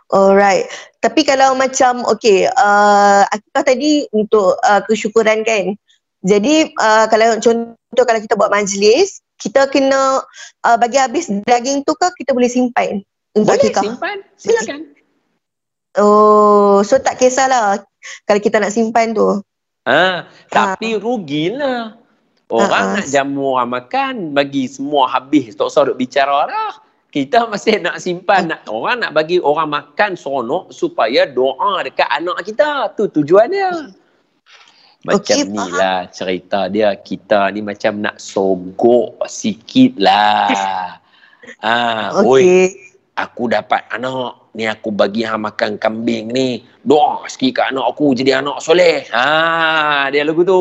Alright. Tapi kalau macam okey, uh, akikah tadi untuk uh, kesyukuran kan. Jadi uh, kalau contoh kalau kita buat majlis, kita kena uh, bagi habis daging tu ke kita boleh simpan Boleh akikah? simpan, silakan. Oh, so tak kisahlah kalau kita nak simpan tu. Ha, tapi rugilah. Orang Ah, ah. nak jamu orang makan, bagi semua habis. Tak usah duk bicara lah. Kita masih nak simpan. Nak, orang nak bagi orang makan seronok supaya doa dekat anak kita. Tu tujuan dia. Macam Okey, ni lah cerita dia. Kita ni macam nak sogok sikit lah. Ah, oi, Okey. Aku dapat anak. Ni aku bagi hang makan kambing ni. Doa sikit kat anak aku jadi anak soleh. Ha dia lagu tu.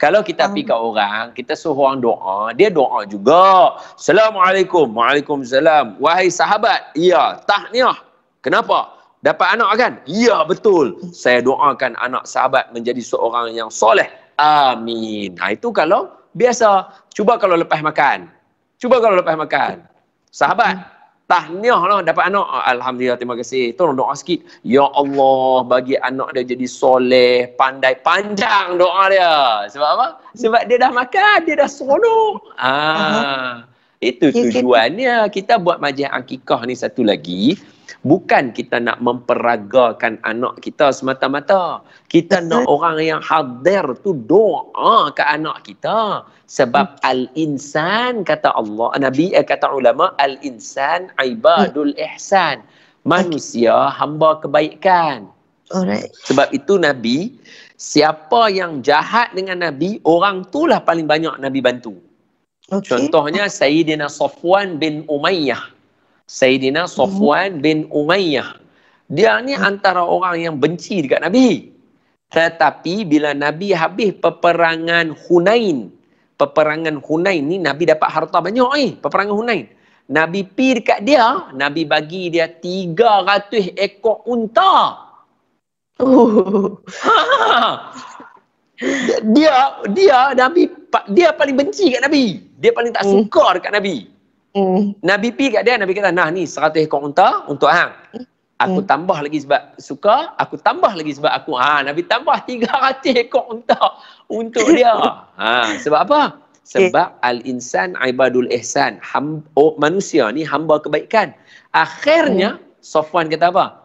Kalau kita pergi kat orang kita suruh orang doa dia doa juga. Assalamualaikum. Waalaikumsalam. Wahai sahabat ya tahniah. Kenapa? Dapat anak kan? Ya betul. Saya doakan anak sahabat menjadi seorang yang soleh. Amin. Ha itu kalau biasa. Cuba kalau lepas makan. Cuba kalau lepas makan. Sahabat tahniah lah dapat anak. Alhamdulillah, terima kasih. Tolong doa sikit. Ya Allah, bagi anak dia jadi soleh, pandai, panjang doa dia. Sebab apa? Sebab dia dah makan, dia dah seronok. Ah, itu tujuannya. Kita buat majlis akikah ni satu lagi. Bukan kita nak memperagakan anak kita semata-mata. Kita nak orang yang hadir tu doa ke anak kita. Sebab al-insan kata Allah, Nabi eh, kata ulama, al-insan ibadul ihsan. Manusia hamba kebaikan. Alright. Sebab itu Nabi, siapa yang jahat dengan Nabi, orang itulah paling banyak Nabi bantu. Okey. Contohnya Sayyidina Safwan bin Umayyah. Sayyidina Safwan bin Umayyah. Dia ni antara orang yang benci dekat Nabi. Tetapi bila Nabi habis peperangan Hunain, peperangan Hunain ni Nabi dapat harta banyak eh, peperangan Hunain. Nabi pi dekat dia, Nabi bagi dia 300 ekor unta. Oh. dia dia Nabi dia paling benci kat Nabi. Dia paling tak hmm. suka dekat Nabi. Mm. Nabi pi kat dia, Nabi kata, "Nah, ni 100 ekor unta untuk hang." Aku mm. tambah lagi sebab suka, aku tambah lagi sebab aku. Ha, Nabi tambah 300 ekor unta untuk dia. ha, sebab apa? Sebab okay. al-insan ibadul ihsan. Ham, oh, manusia ni hamba kebaikan. Akhirnya, mm. Sofwan kata apa?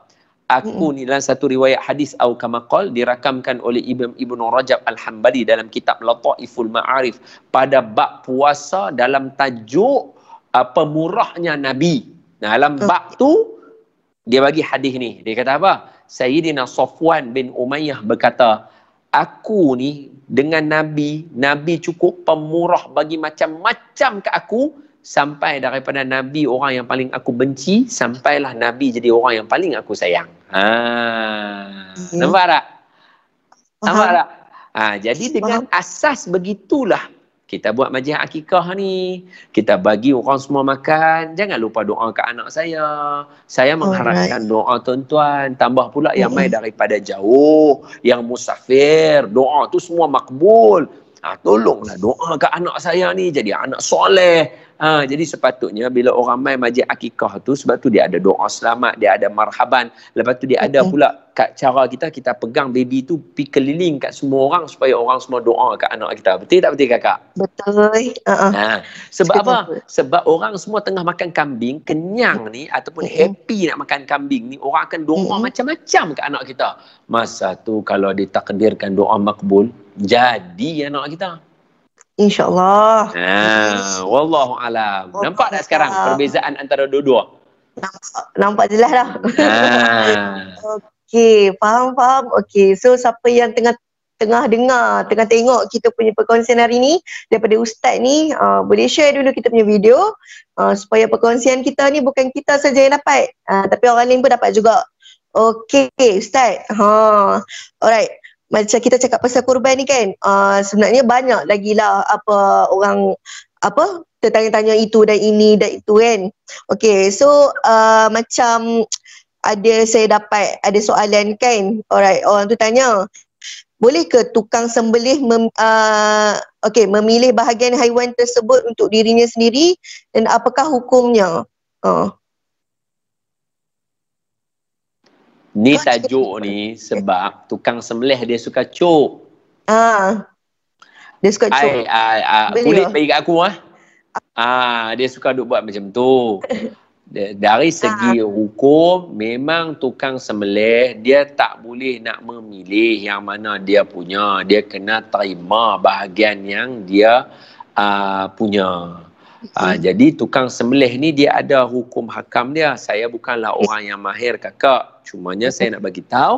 Aku ni dalam satu riwayat hadis au kamakol dirakamkan oleh Ibn Ibn Rajab Al-Hambali dalam kitab Lataiful Ma'arif pada bab puasa dalam tajuk uh, pemurahnya Nabi. Nah, dalam bab tu dia bagi hadis ni. Dia kata apa? Sayyidina Safwan bin Umayyah berkata, aku ni dengan Nabi, Nabi cukup pemurah bagi macam-macam ke aku sampai daripada Nabi orang yang paling aku benci sampailah Nabi jadi orang yang paling aku sayang. Ha. Hmm. Nampak tak? Nampak tak? Ha, jadi dengan asas begitulah kita buat majlis akikah ni. Kita bagi orang semua makan. Jangan lupa doa ke anak saya. Saya mengharapkan Alright. doa tuan-tuan. Tambah pula yang mai daripada jauh. Yang musafir. Doa tu semua makbul. Ha, tolonglah doa ke anak saya ni jadi anak soleh. Ha, jadi sepatutnya bila orang main majlis akikah tu sebab tu dia ada doa selamat, dia ada marhaban. Lepas tu dia ada pula kat cara kita kita pegang baby tu pi keliling kat semua orang supaya orang semua doa kat anak kita. Betul tak betul kakak? Betul. Uh-uh. Ha, sebab betul. apa? Sebab orang semua tengah makan kambing, kenyang ni ataupun uh-huh. happy nak makan kambing ni orang akan doa uh-huh. macam-macam kat anak kita. Masa tu kalau ditakdirkan doa makbul, jadi anak kita. InsyaAllah. Ha, wallahu alam. Oh, nampak tak sekarang perbezaan antara dua-dua? Nampak, nampak jelas dah. Ha. Okey, faham, faham. Okey, so siapa yang tengah tengah dengar, tengah tengok kita punya perkongsian hari ni daripada Ustaz ni, uh, boleh share dulu kita punya video uh, supaya perkongsian kita ni bukan kita saja yang dapat, uh, tapi orang lain pun dapat juga. Okey, Ustaz. Ha. Alright macam kita cakap pasal korban ni kan uh, sebenarnya banyak lagi lah apa orang apa tertanya-tanya itu dan ini dan itu kan. Okay so uh, macam ada saya dapat ada soalan kan? Alright orang tu tanya boleh ke tukang sembelih mem, uh, okay, memilih bahagian haiwan tersebut untuk dirinya sendiri? Dan apakah hukumnya? Uh. Ni tajuk ni sebab tukang sembelih dia suka cuk. Ah. Dia suka cuk. Ai ai ai kulit bagi kat aku ah. Ah, dia suka duk buat macam tu. Dari segi ah. hukum memang tukang sembelih dia tak boleh nak memilih yang mana dia punya. Dia kena terima bahagian yang dia uh, punya. Uh, jadi tukang sembelih ni dia ada hukum hakam dia. Saya bukanlah orang yang mahir kakak. Cumanya saya nak bagi tahu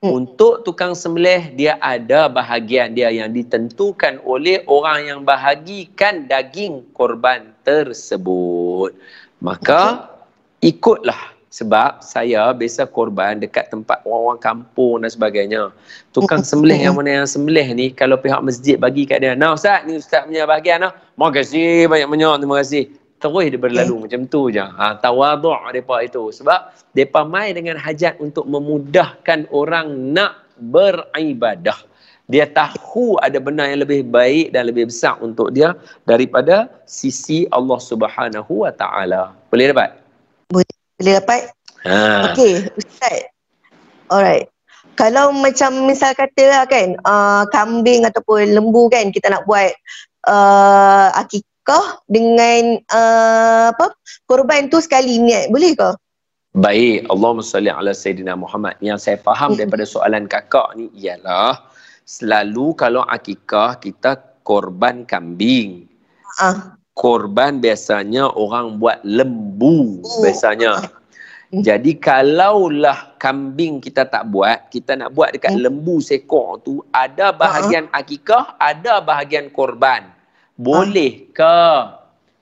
hmm. untuk tukang sembelih dia ada bahagian dia yang ditentukan oleh orang yang bahagikan daging korban tersebut. Maka ikutlah sebab saya biasa korban dekat tempat orang-orang kampung dan sebagainya. Tukang sembelih yang mana yang sembelih ni kalau pihak masjid bagi kat dia. Nah Ustaz, ni Ustaz punya bahagian lah. Terima kasih banyak-banyak. Terima kasih. Terus dia berlalu okay. macam tu je. Ha, tawaduk mereka itu. Sebab mereka main dengan hajat untuk memudahkan orang nak beribadah. Dia tahu ada benda yang lebih baik dan lebih besar untuk dia daripada sisi Allah Subhanahu Wa Taala. Boleh dapat? Boleh boleh dapat. Ha. Okay, Ustaz. Alright. Kalau macam misal kata lah kan, uh, kambing ataupun lembu kan kita nak buat uh, akikah dengan uh, apa korban tu sekali niat, boleh ke? Baik, Allahumma salli ala Sayyidina Muhammad. Yang saya faham hmm. daripada soalan kakak ni ialah selalu kalau akikah kita korban kambing. Uh korban biasanya orang buat lembu oh. biasanya. Hmm. Jadi kalaulah kambing kita tak buat, kita nak buat dekat hmm. lembu sekor tu, ada bahagian uh-huh. akikah, ada bahagian korban. Boleh ke?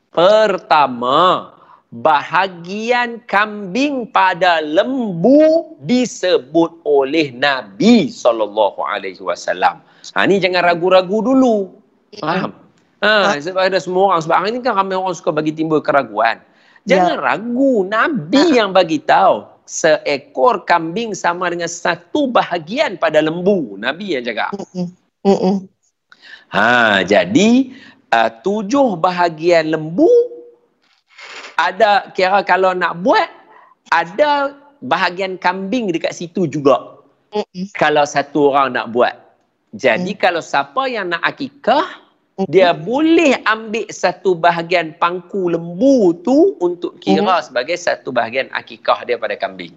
Pertama, bahagian kambing pada lembu disebut oleh Nabi sallallahu alaihi wasallam. Ha ni jangan ragu-ragu dulu. Faham? Ha sebab ada semua orang sebab hari ni kan ramai orang suka bagi timbul keraguan. Jangan ya. ragu Nabi ha. yang bagi tahu seekor kambing sama dengan satu bahagian pada lembu. Nabi yang jaga. Hmm. Ha jadi uh, tujuh bahagian lembu ada kira kalau nak buat ada bahagian kambing dekat situ juga. Mm-hmm. Kalau satu orang nak buat. Jadi mm. kalau siapa yang nak akikah mm-hmm. dia boleh ambil satu bahagian pangku lembu tu untuk kira mm-hmm. sebagai satu bahagian akikah dia pada kambing.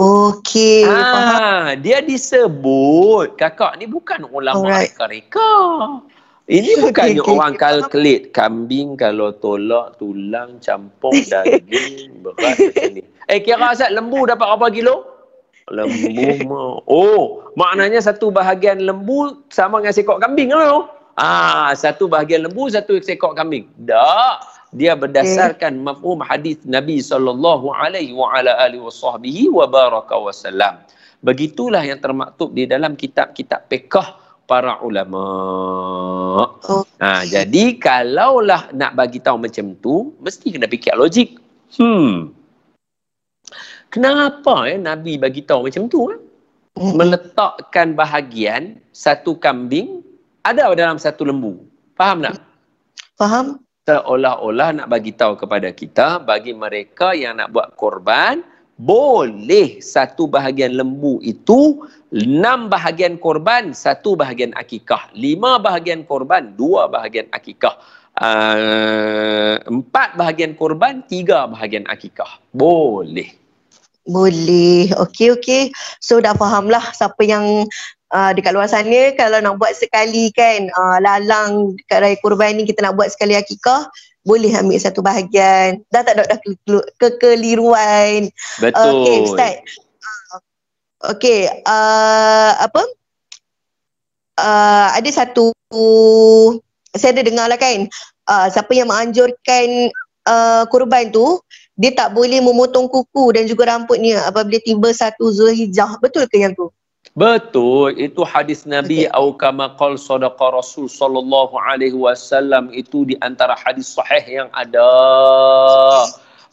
Okey. Ha, dia disebut kakak ni bukan ulama Alright. reka-reka. Ini bukannya okay, orang okay. kalkulit kambing kalau tolak tulang campur daging berat macam ni. Eh kira Azad lembu dapat berapa kilo? Lembu mah. Oh, maknanya satu bahagian lembu sama dengan seekor kambing kan? Ah, satu bahagian lembu satu seekor kambing. Tak. Dia berdasarkan okay. mafhum hadis Nabi sallallahu alaihi wa ala alihi wa baraka wasallam. Begitulah yang termaktub di dalam kitab-kitab fiqh para ulama. Oh. Ha, jadi kalaulah nak bagi tahu macam tu, mesti kena fikir logik. Hmm. Kenapa eh Nabi bagi tahu macam tu? Eh? Meletakkan bahagian satu kambing ada dalam satu lembu. Faham tak? Faham. Seolah-olah nak bagi tahu kepada kita bagi mereka yang nak buat korban boleh satu bahagian lembu itu enam bahagian korban satu bahagian akikah. Lima bahagian korban dua bahagian akikah. Uh, empat bahagian korban tiga bahagian akikah. Boleh. Boleh. Okey okey. So dah faham lah siapa yang uh, dekat luar sana. Kalau nak buat sekali kan uh, lalang dekat raya korban ni kita nak buat sekali akikah boleh ambil satu bahagian. Dah tak ada dah kekeliruan. Betul. Okey, Ustaz. Okey, uh, apa? Uh, ada satu saya ada dengar lah kan uh, siapa yang menganjurkan uh, kurban tu dia tak boleh memotong kuku dan juga rambutnya apabila tiba satu Zulhijjah. Betul ke yang tu? Betul, itu hadis Nabi okay. au kama qol sadaqa Rasul sallallahu alaihi wasallam itu di antara hadis sahih yang ada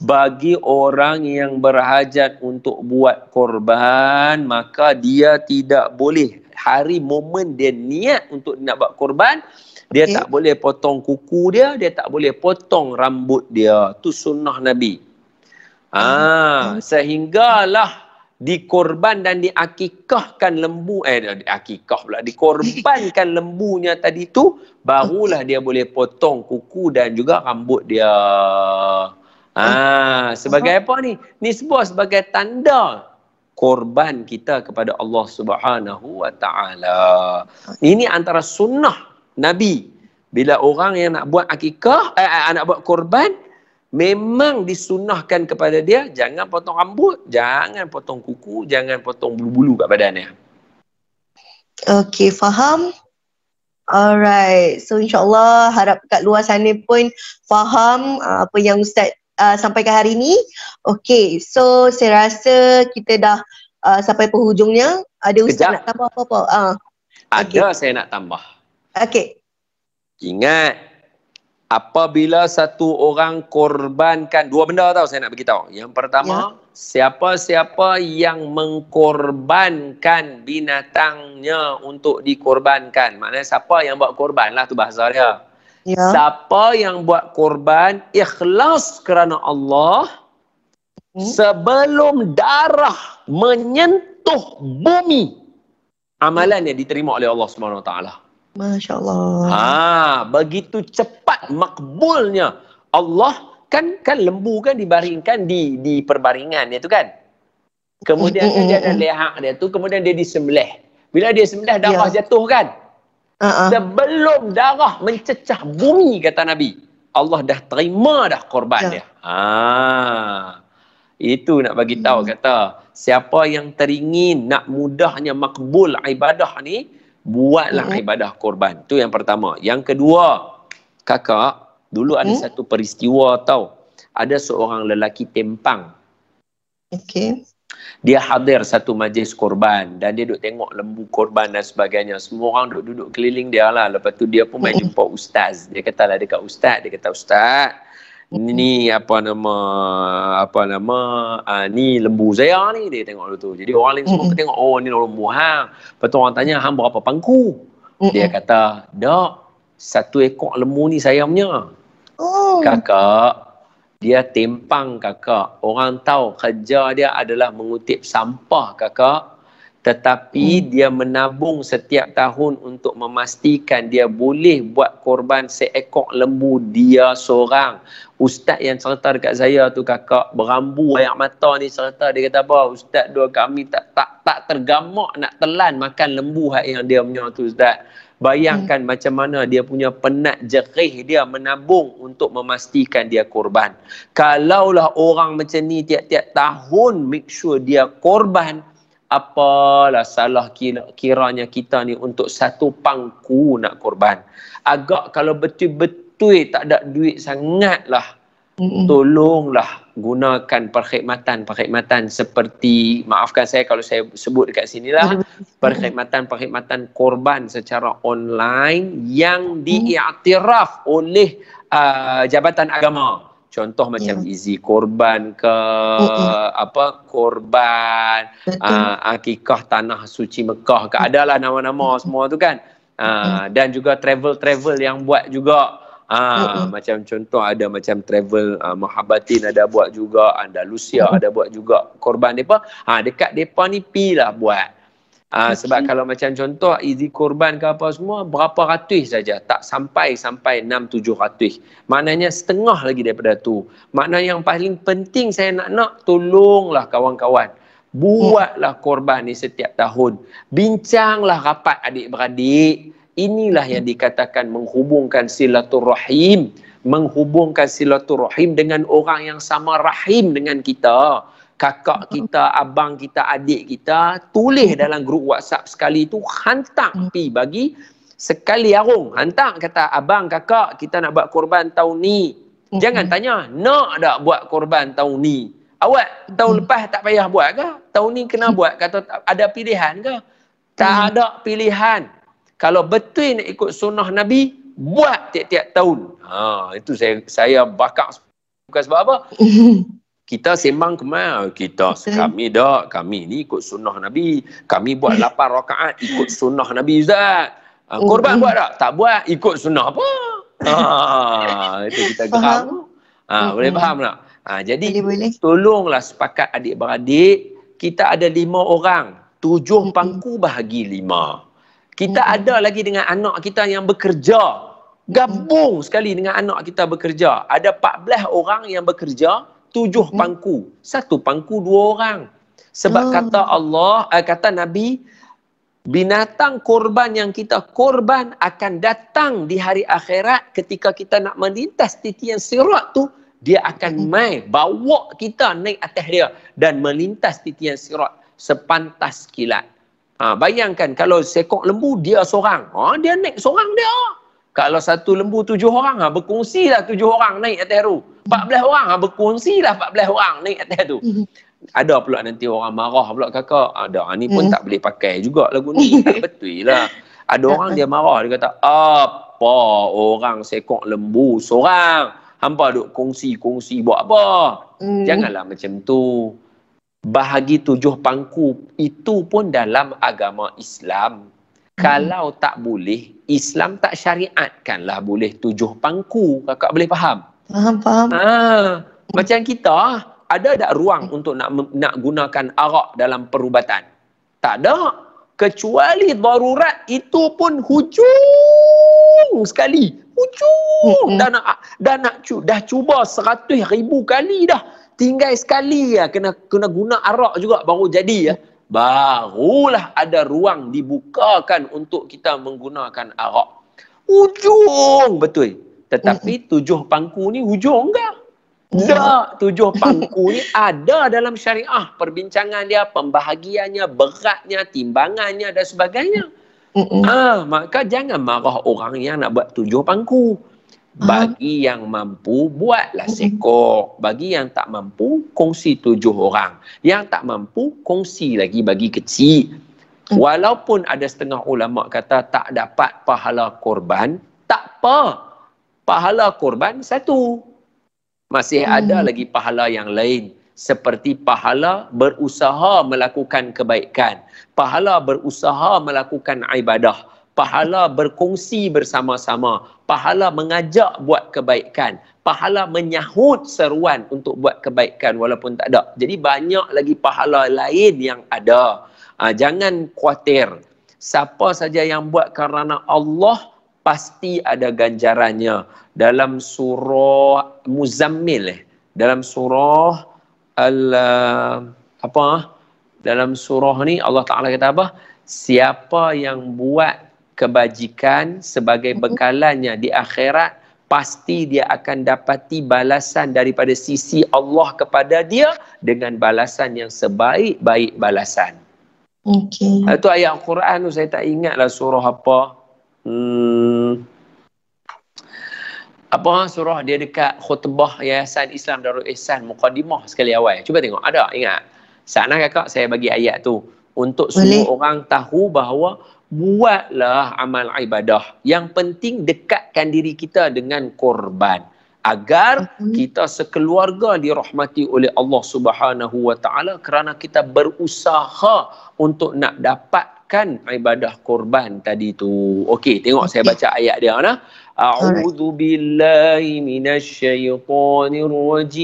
bagi orang yang berhajat untuk buat korban maka dia tidak boleh hari momen dia niat untuk nak buat korban dia okay. tak boleh potong kuku dia dia tak boleh potong rambut dia tu sunnah Nabi ah hmm. sehinggalah dikorban dan diakikahkan lembu eh diakikah pula dikorbankan lembunya tadi tu barulah dia boleh potong kuku dan juga rambut dia. Ah sebagai apa ni? Ni sebuah sebagai tanda korban kita kepada Allah Subhanahu wa taala. Ini antara sunnah nabi. Bila orang yang nak buat akikah eh, eh nak buat korban memang disunahkan kepada dia jangan potong rambut, jangan potong kuku, jangan potong bulu-bulu kat badannya. Okay, faham? Alright, so insyaAllah harap kat luar sana pun faham uh, apa yang Ustaz uh, sampaikan hari ini. Okay, so saya rasa kita dah uh, sampai penghujungnya. Ada Ustaz Kejap. nak tambah apa-apa? Uh, Ada okay. saya nak tambah. Okay. Ingat, apabila satu orang korbankan dua benda tau saya nak beritahu. Yang pertama, ya. siapa-siapa yang mengkorbankan binatangnya untuk dikorbankan. Maknanya siapa yang buat korban lah tu bahasa dia. Ya. Siapa yang buat korban ikhlas kerana Allah hmm. sebelum darah menyentuh bumi amalannya diterima oleh Allah Subhanahu Wa Taala. Masya Allah. Ha, begitu cepat makbulnya Allah kan kan lembu kan dibaringkan di di perbaringan dia tu kan. Kemudian kan dia ada leher dia tu, kemudian dia disembelih. Bila dia sembelih darah ya. jatuh kan. Uh-uh. Sebelum darah mencecah bumi kata Nabi, Allah dah terima dah korban ya. dia. Ha. Itu nak bagi tahu hmm. kata siapa yang teringin nak mudahnya makbul ibadah ni, buatlah hmm. ibadah korban. Tu yang pertama. Yang kedua, kakak, dulu ada hmm? satu peristiwa tau. ada seorang lelaki tempang. Okey. Dia hadir satu majlis korban dan dia duduk tengok lembu korban dan sebagainya. Semua orang duduk duduk keliling dia lah. Lepas tu dia pun main jumpa ustaz. Dia kata lah dekat ustaz. Dia kata ustaz, ni apa nama apa nama uh, ni lembu saya ni dia tengok tu. Jadi orang lain semua tengok oh ni lembu hang. Lepas tu orang tanya hang berapa pangku? Dia kata, "Dak, satu ekor lembu ni saya punya." Oh. Kakak, dia tempang kakak. Orang tahu kerja dia adalah mengutip sampah kakak. Tetapi hmm. dia menabung setiap tahun untuk memastikan dia boleh buat korban seekor lembu dia seorang. Ustaz yang cerita dekat saya tu kakak berambu air mata ni cerita dia kata apa ustaz dua kami tak tak tak tergamak nak telan makan lembu yang dia punya tu ustaz. Bayangkan hmm. macam mana dia punya penat jerih dia menabung untuk memastikan dia korban. Kalaulah orang macam ni tiap-tiap tahun make sure dia korban, apalah salah kira, kiranya kita ni untuk satu pangku nak korban. Agak kalau betul-betul tak ada duit sangatlah Mm-mm. tolonglah gunakan perkhidmatan-perkhidmatan seperti maafkan saya kalau saya sebut dekat sinilah perkhidmatan-perkhidmatan korban secara online yang diiktiraf oleh uh, jabatan agama contoh macam yeah. easy korban ke Mm-mm. apa korban uh, akikah tanah suci Mekah ke adalah nama-nama semua tu kan uh, dan juga travel-travel yang buat juga Ah, uh-uh. macam contoh ada macam travel uh, Mahabatin ada buat juga, Andalusia uh-huh. ada buat juga. Korban depa, ha dekat depa ni pi lah buat. Ah okay. sebab kalau macam contoh easy korban ke apa semua berapa ratus saja, tak sampai sampai 6 700. Maknanya setengah lagi daripada tu. Makna yang paling penting saya nak nak tolonglah kawan-kawan. Buatlah korban ni setiap tahun. Bincanglah rapat adik-beradik inilah yang dikatakan menghubungkan silaturahim menghubungkan silaturahim dengan orang yang sama rahim dengan kita kakak kita abang kita adik kita tulis dalam grup WhatsApp sekali tu hantar pi bagi sekali arung. Hantar kata abang kakak kita nak buat korban tahun ni. Jangan tanya nak tak buat korban tahun ni? Awak tahun lepas tak payah buat ke tahun ni kena buat kata ada pilihan ke tak ada pilihan. Kalau betul nak ikut sunnah Nabi, buat tiap-tiap tahun. Ha, itu saya saya bakar bukan sebab apa? Kita sembang kemana? Kita kami dak, kami ni ikut sunnah Nabi. Kami buat 8 rakaat ikut sunnah Nabi Ustaz. Ha, korban buat tak? Tak buat, ikut sunnah apa? Ha, itu kita geram. Ha, boleh faham tak? Ha, jadi boleh, boleh. tolonglah sepakat adik-beradik. Kita ada lima orang. Tujuh pangku bahagi lima. Kita hmm. ada lagi dengan anak kita yang bekerja. Gabung hmm. sekali dengan anak kita bekerja. Ada 14 orang yang bekerja, tujuh hmm. pangku. Satu pangku dua orang. Sebab hmm. kata Allah, eh, kata Nabi, binatang korban yang kita korban akan datang di hari akhirat ketika kita nak melintas titian sirat tu, dia akan hmm. mai bawa kita naik atas dia dan melintas titian sirat sepantas kilat. Ha, bayangkan kalau sekok lembu dia seorang. Ha, dia naik seorang dia. Kalau satu lembu tujuh orang, ha, berkongsilah tujuh orang naik atas tu. Empat belas orang, ha, berkongsilah empat belas orang naik atas tu. Ada pula nanti orang marah pula kakak. Ada, ha, ni pun tak boleh pakai juga lagu ni. Tak betul lah. Ada orang dia marah, dia kata, apa orang sekok lembu seorang? Hampa duk kongsi-kongsi buat apa? Mm. Janganlah macam tu bahagi tujuh pangku itu pun dalam agama Islam. Hmm. Kalau tak boleh, Islam tak syariatkanlah boleh tujuh pangku. Kakak boleh faham? Faham, faham. Ha, macam kita, ada tak ruang untuk nak nak gunakan arak dalam perubatan? Tak ada. Kecuali darurat itu pun hujung sekali. Hujung. Hmm. Dah nak, dah nak dah cuba seratus ribu kali dah tinggal sekali ya kena kena guna arak juga baru jadi ya barulah ada ruang dibukakan untuk kita menggunakan arak. Hujung betul. Tetapi tujuh pangku ni hujung enggak tak, tujuh pangku ni ada dalam syariah. Perbincangan dia, pembahagiannya, beratnya, timbangannya dan sebagainya. Ah, maka jangan marah orang yang nak buat tujuh pangku. Bagi yang mampu, buatlah sekok. Bagi yang tak mampu, kongsi tujuh orang. Yang tak mampu, kongsi lagi bagi kecil. Walaupun ada setengah ulama kata tak dapat pahala korban, tak apa. Pahala korban satu. Masih hmm. ada lagi pahala yang lain. Seperti pahala berusaha melakukan kebaikan. Pahala berusaha melakukan ibadah pahala berkongsi bersama-sama, pahala mengajak buat kebaikan, pahala menyahut seruan untuk buat kebaikan walaupun tak ada. Jadi banyak lagi pahala lain yang ada. Ha, jangan khawatir. Siapa saja yang buat kerana Allah pasti ada ganjarannya. Dalam surah Muzammil eh. Dalam surah al apa? Dalam surah ni Allah Taala kata apa? Siapa yang buat kebajikan sebagai bekalannya di akhirat pasti dia akan dapati balasan daripada sisi Allah kepada dia dengan balasan yang sebaik-baik balasan. Okey. Itu ayat Al-Quran tu saya tak ingatlah surah apa. Hmm. Apa surah dia dekat khutbah Yayasan Islam Darul Ihsan Muqaddimah sekali awal. Cuba tengok ada ingat. Sana kakak saya bagi ayat tu untuk Boleh. semua orang tahu bahawa buatlah amal ibadah. Yang penting dekatkan diri kita dengan korban agar kita sekeluarga dirahmati oleh Allah Subhanahu wa taala kerana kita berusaha untuk nak dapatkan ibadah korban tadi tu. Okey, tengok okay. saya baca ayat dia nah. A'udzu billahi minasyaitonir rajim.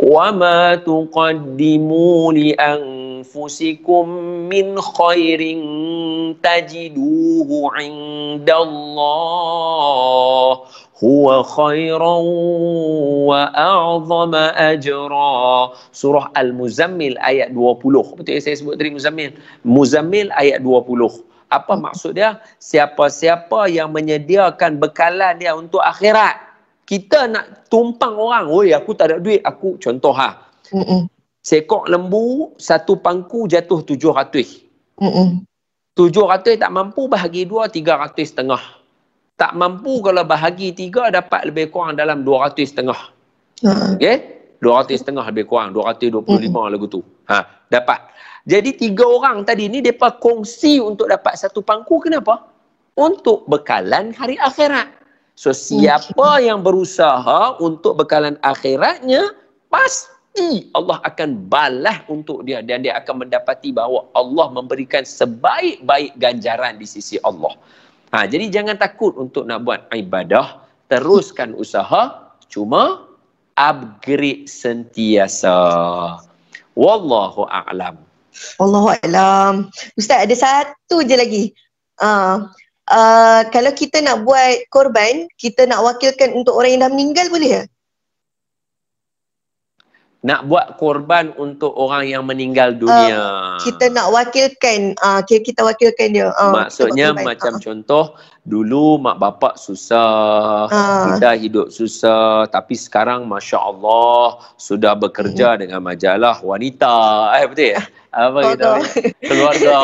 Wa ma tuqaddimu li an أنفسكم من خير تجدوه عند الله هو خيرا وأعظم أجرا سورة المزمل آية 20 betul ya saya sebut tadi Muzammil Muzammil ayat 20 apa maksud dia siapa-siapa yang menyediakan bekalan dia untuk akhirat kita nak tumpang orang oi aku tak ada duit aku contoh ha Mm-mm Sekok lembu, satu pangku jatuh tujuh ratus. Tujuh ratus tak mampu bahagi dua, tiga ratus setengah. Tak mampu kalau bahagi tiga dapat lebih kurang dalam dua ratus setengah. Uh-uh. Okay? Dua ratus setengah lebih kurang. Dua ratus dua puluh lima lagu tu. Ha, dapat. Jadi tiga orang tadi ni mereka kongsi untuk dapat satu pangku. Kenapa? Untuk bekalan hari akhirat. So siapa yang berusaha untuk bekalan akhiratnya, pas pasti Allah akan balas untuk dia dan dia akan mendapati bahawa Allah memberikan sebaik-baik ganjaran di sisi Allah. Ha, jadi jangan takut untuk nak buat ibadah, teruskan usaha, cuma upgrade sentiasa. Wallahu a'lam. Wallahu a'lam. Ustaz ada satu je lagi. Uh, uh, kalau kita nak buat korban, kita nak wakilkan untuk orang yang dah meninggal boleh ya? nak buat korban untuk orang yang meninggal dunia. Uh, kita nak wakilkan, uh, kita wakilkan dia. Uh, Maksudnya macam uh. contoh, dulu mak bapak susah, uh. kita hidup susah, tapi sekarang Masya Allah sudah bekerja uh. dengan majalah wanita. Eh betul ya? apa kita oh, keluarga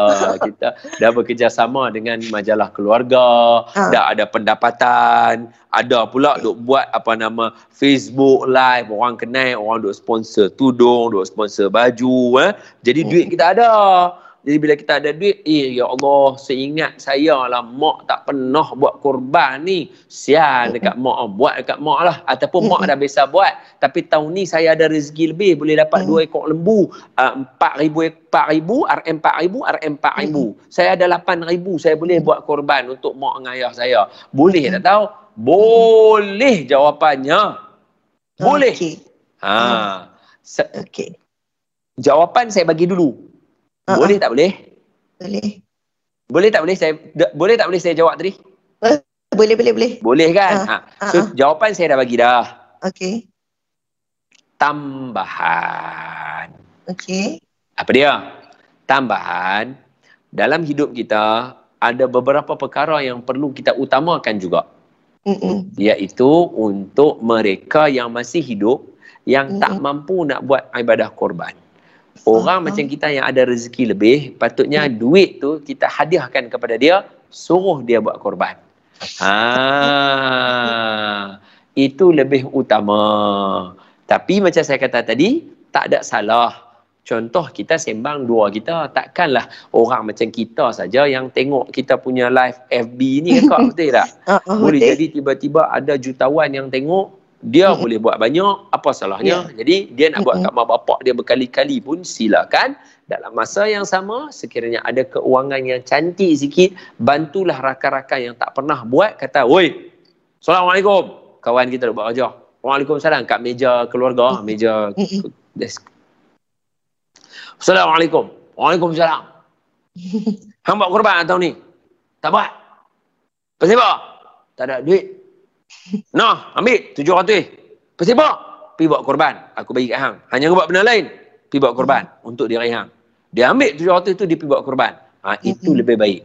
kita dah bekerjasama dengan majalah keluarga ha. dah ada pendapatan ada pula duk buat apa nama Facebook live orang kenal orang duk sponsor tudung duk sponsor baju eh jadi hmm. duit kita ada jadi bila kita ada duit, eh ya Allah, seingat saya lah mak tak pernah buat korban ni. Sial dekat mak, buat dekat mak lah. Ataupun mak dah biasa buat. Tapi tahun ni saya ada rezeki lebih, boleh dapat dua ekor lembu. Uh, empat ribu, empat ribu, RM empat ribu, RM empat ribu. Saya ada lapan ribu, saya boleh buat korban untuk mak dengan ayah saya. Boleh tak tahu? Boleh jawapannya. Boleh. Okay. Ha. Okay. Jawapan saya bagi dulu. Uh-huh. Boleh tak boleh? Boleh. Boleh tak boleh saya boleh tak boleh saya jawab tadi? Boleh boleh boleh. Boleh kan? Uh, ha. So uh-huh. jawapan saya dah bagi dah. Okey. Tambahan. Okey. Apa dia? Tambahan dalam hidup kita ada beberapa perkara yang perlu kita utamakan juga. Mm-mm. Iaitu untuk mereka yang masih hidup yang Mm-mm. tak mampu nak buat ibadah korban. Orang uh-huh. macam kita yang ada rezeki lebih, patutnya hmm. duit tu kita hadiahkan kepada dia, suruh dia buat korban. Ha, itu lebih utama. Tapi macam saya kata tadi, tak ada salah. Contoh kita sembang dua kita, takkanlah orang macam kita saja yang tengok kita punya live FB ni kak betul tak? Uh, uh, Boleh jadi tiba-tiba ada jutawan yang tengok, dia uh, boleh buat banyak, apa salahnya? Yeah. Jadi dia nak uh, buat kat mak bapak dia berkali-kali pun silakan. Dalam masa yang sama, sekiranya ada keuangan yang cantik sikit, bantulah rakan-rakan yang tak pernah buat, kata, Woi, Assalamualaikum. Kawan kita buat kerja. Waalaikumsalam kat meja keluarga, meja desk. Assalamualaikum. Waalaikumsalam. Hang buat korban tahun ni? Tak buat. Pasal apa? Tak ada duit. Nah, ambil tujuh ratus. Pasal apa? Pergi buat korban. Aku bagi kat hang. Hanya buat benda lain. Pergi buat korban. Untuk diri hang. Dia ambil tujuh ratus tu, dia pergi buat korban. Ha, itu hmm. lebih baik.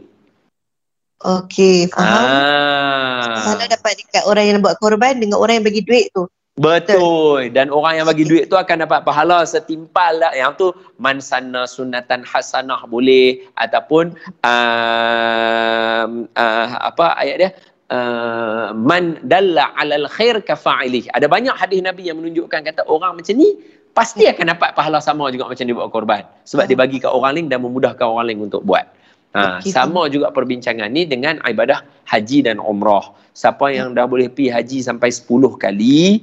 Okey, faham. Ah. Kalau dapat dekat orang yang buat korban dengan orang yang bagi duit tu. Betul. Dan orang yang bagi duit tu akan dapat pahala setimpal lah. Yang tu mansana sunatan hasanah boleh ataupun uh, uh, apa ayat dia? Uh, man dalla alal khair kafa'ilih. Ada banyak hadis Nabi yang menunjukkan kata orang macam ni pasti akan dapat pahala sama juga macam dia buat korban. Sebab dia bagi ke orang lain dan memudahkan orang lain untuk buat. Ha, sama juga perbincangan ni dengan ibadah haji dan umrah. Siapa yang dah boleh pergi haji sampai 10 kali,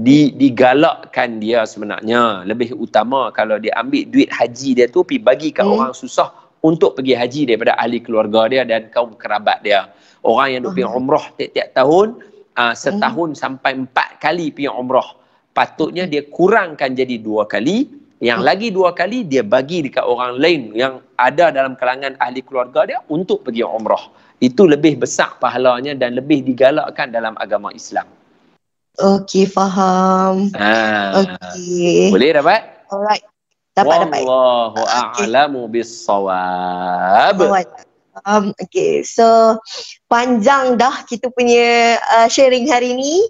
di, digalakkan dia sebenarnya. Lebih utama kalau dia ambil duit haji dia tu pergi bagi kat hmm. orang susah untuk pergi haji daripada ahli keluarga dia dan kaum kerabat dia. Orang yang duk pergi hmm. umrah tiap-tiap tahun, uh, setahun hmm. sampai empat kali pergi umrah. Patutnya dia kurangkan jadi dua kali yang lagi dua kali dia bagi dekat orang lain yang ada dalam kalangan ahli keluarga dia untuk pergi umrah. Itu lebih besar pahalanya dan lebih digalakkan dalam agama Islam. Okey, faham. Ha. Okey. Boleh dapat? Alright. Dapat, dapat. Wallahu a'lamu bis-sawab. Um, okay, so panjang dah kita punya uh, sharing hari ni.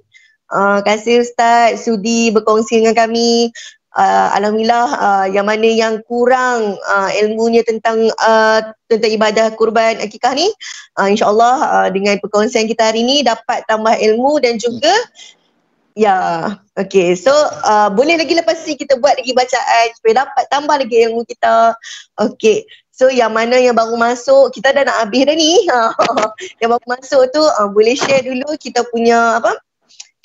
Uh, kasih Ustaz Sudi berkongsi dengan kami uh, alhamdulillah uh, yang mana yang kurang uh, ilmunya tentang uh, tentang ibadah kurban akikah ni uh, insyaallah uh, dengan perkongsian kita hari ni dapat tambah ilmu dan juga ya okey. So uh, boleh lagi lepas ni kita buat lagi bacaan supaya dapat tambah lagi ilmu kita. Okey. So yang mana yang baru masuk, kita dah nak habis dah ni. yang baru masuk tu uh, boleh share dulu kita punya apa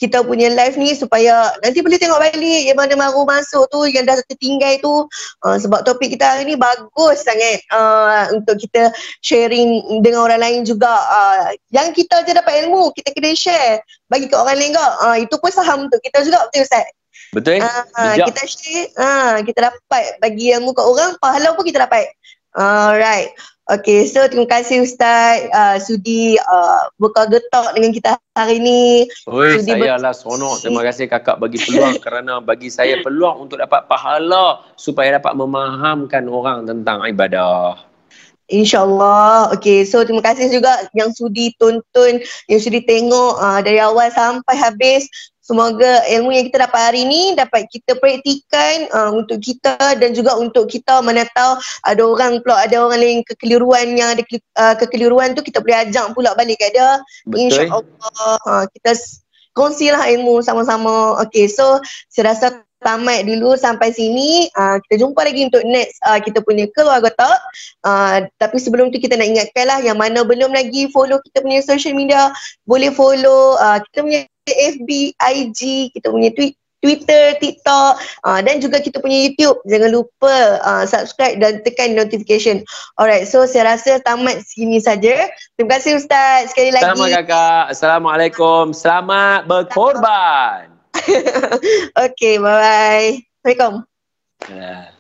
kita punya live ni supaya nanti boleh tengok balik yang mana baru masuk tu yang dah tertinggal tu. Uh, sebab topik kita hari ni bagus sangat. Uh, untuk kita sharing dengan orang lain juga. Uh, yang kita je dapat ilmu kita kena share. Bagi ke orang lain juga. Uh, itu pun saham untuk kita juga betul Ustaz? Betul. Uh, kita share. Uh, kita dapat bagi ilmu ke orang pahala pun kita dapat. Alright Okay, so terima kasih Ustaz uh, Sudi uh, buka getok dengan kita hari ini. Oi, Sudi saya lah seronok. Terima kasih kakak bagi peluang kerana bagi saya peluang untuk dapat pahala supaya dapat memahamkan orang tentang ibadah. InsyaAllah. Okay, so terima kasih juga yang sudi tonton, yang sudi tengok uh, dari awal sampai habis. Semoga ilmu yang kita dapat hari ini dapat kita praktikan uh, untuk kita dan juga untuk kita mana tahu ada orang pula ada orang lain kekeliruan yang ada uh, kekeliruan tu kita boleh ajak pula balik kat dia. InsyaAllah uh, kita kongsilah ilmu sama-sama. Okay so saya rasa tamat dulu sampai sini. Uh, kita jumpa lagi untuk next uh, kita punya keluarga talk. Uh, tapi sebelum tu kita nak ingatkan lah yang mana belum lagi follow kita punya social media boleh follow uh, kita punya FB, IG, kita punya tweet, Twitter, TikTok uh, dan juga kita punya YouTube. Jangan lupa uh, subscribe dan tekan notification. Alright, so saya rasa tamat sini saja. Terima kasih Ustaz sekali lagi. Selamat kakak. Assalamualaikum. Selamat berkorban. okay, bye-bye. Assalamualaikum. Yeah.